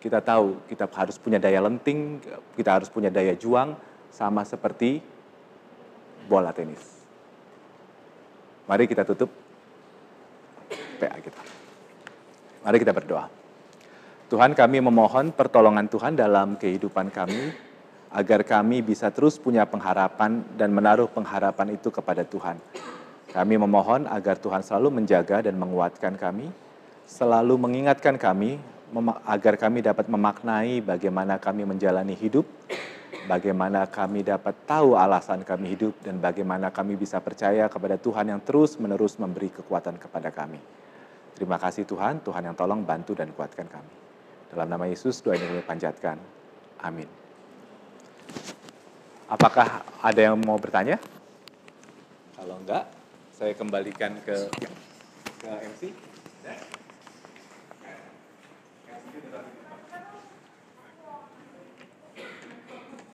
kita tahu kita harus punya daya lenting, kita harus punya daya juang, sama seperti bola tenis. Mari kita tutup PA kita. Mari kita berdoa. Tuhan kami memohon pertolongan Tuhan dalam kehidupan kami, agar kami bisa terus punya pengharapan dan menaruh pengharapan itu kepada Tuhan. Kami memohon agar Tuhan selalu menjaga dan menguatkan kami, selalu mengingatkan kami, agar kami dapat memaknai bagaimana kami menjalani hidup, bagaimana kami dapat tahu alasan kami hidup, dan bagaimana kami bisa percaya kepada Tuhan yang terus-menerus memberi kekuatan kepada kami. Terima kasih Tuhan, Tuhan yang tolong bantu dan kuatkan kami. Dalam nama Yesus doa ini kami panjatkan. Amin. Apakah ada yang mau bertanya? Kalau enggak, saya kembalikan ke ke MC.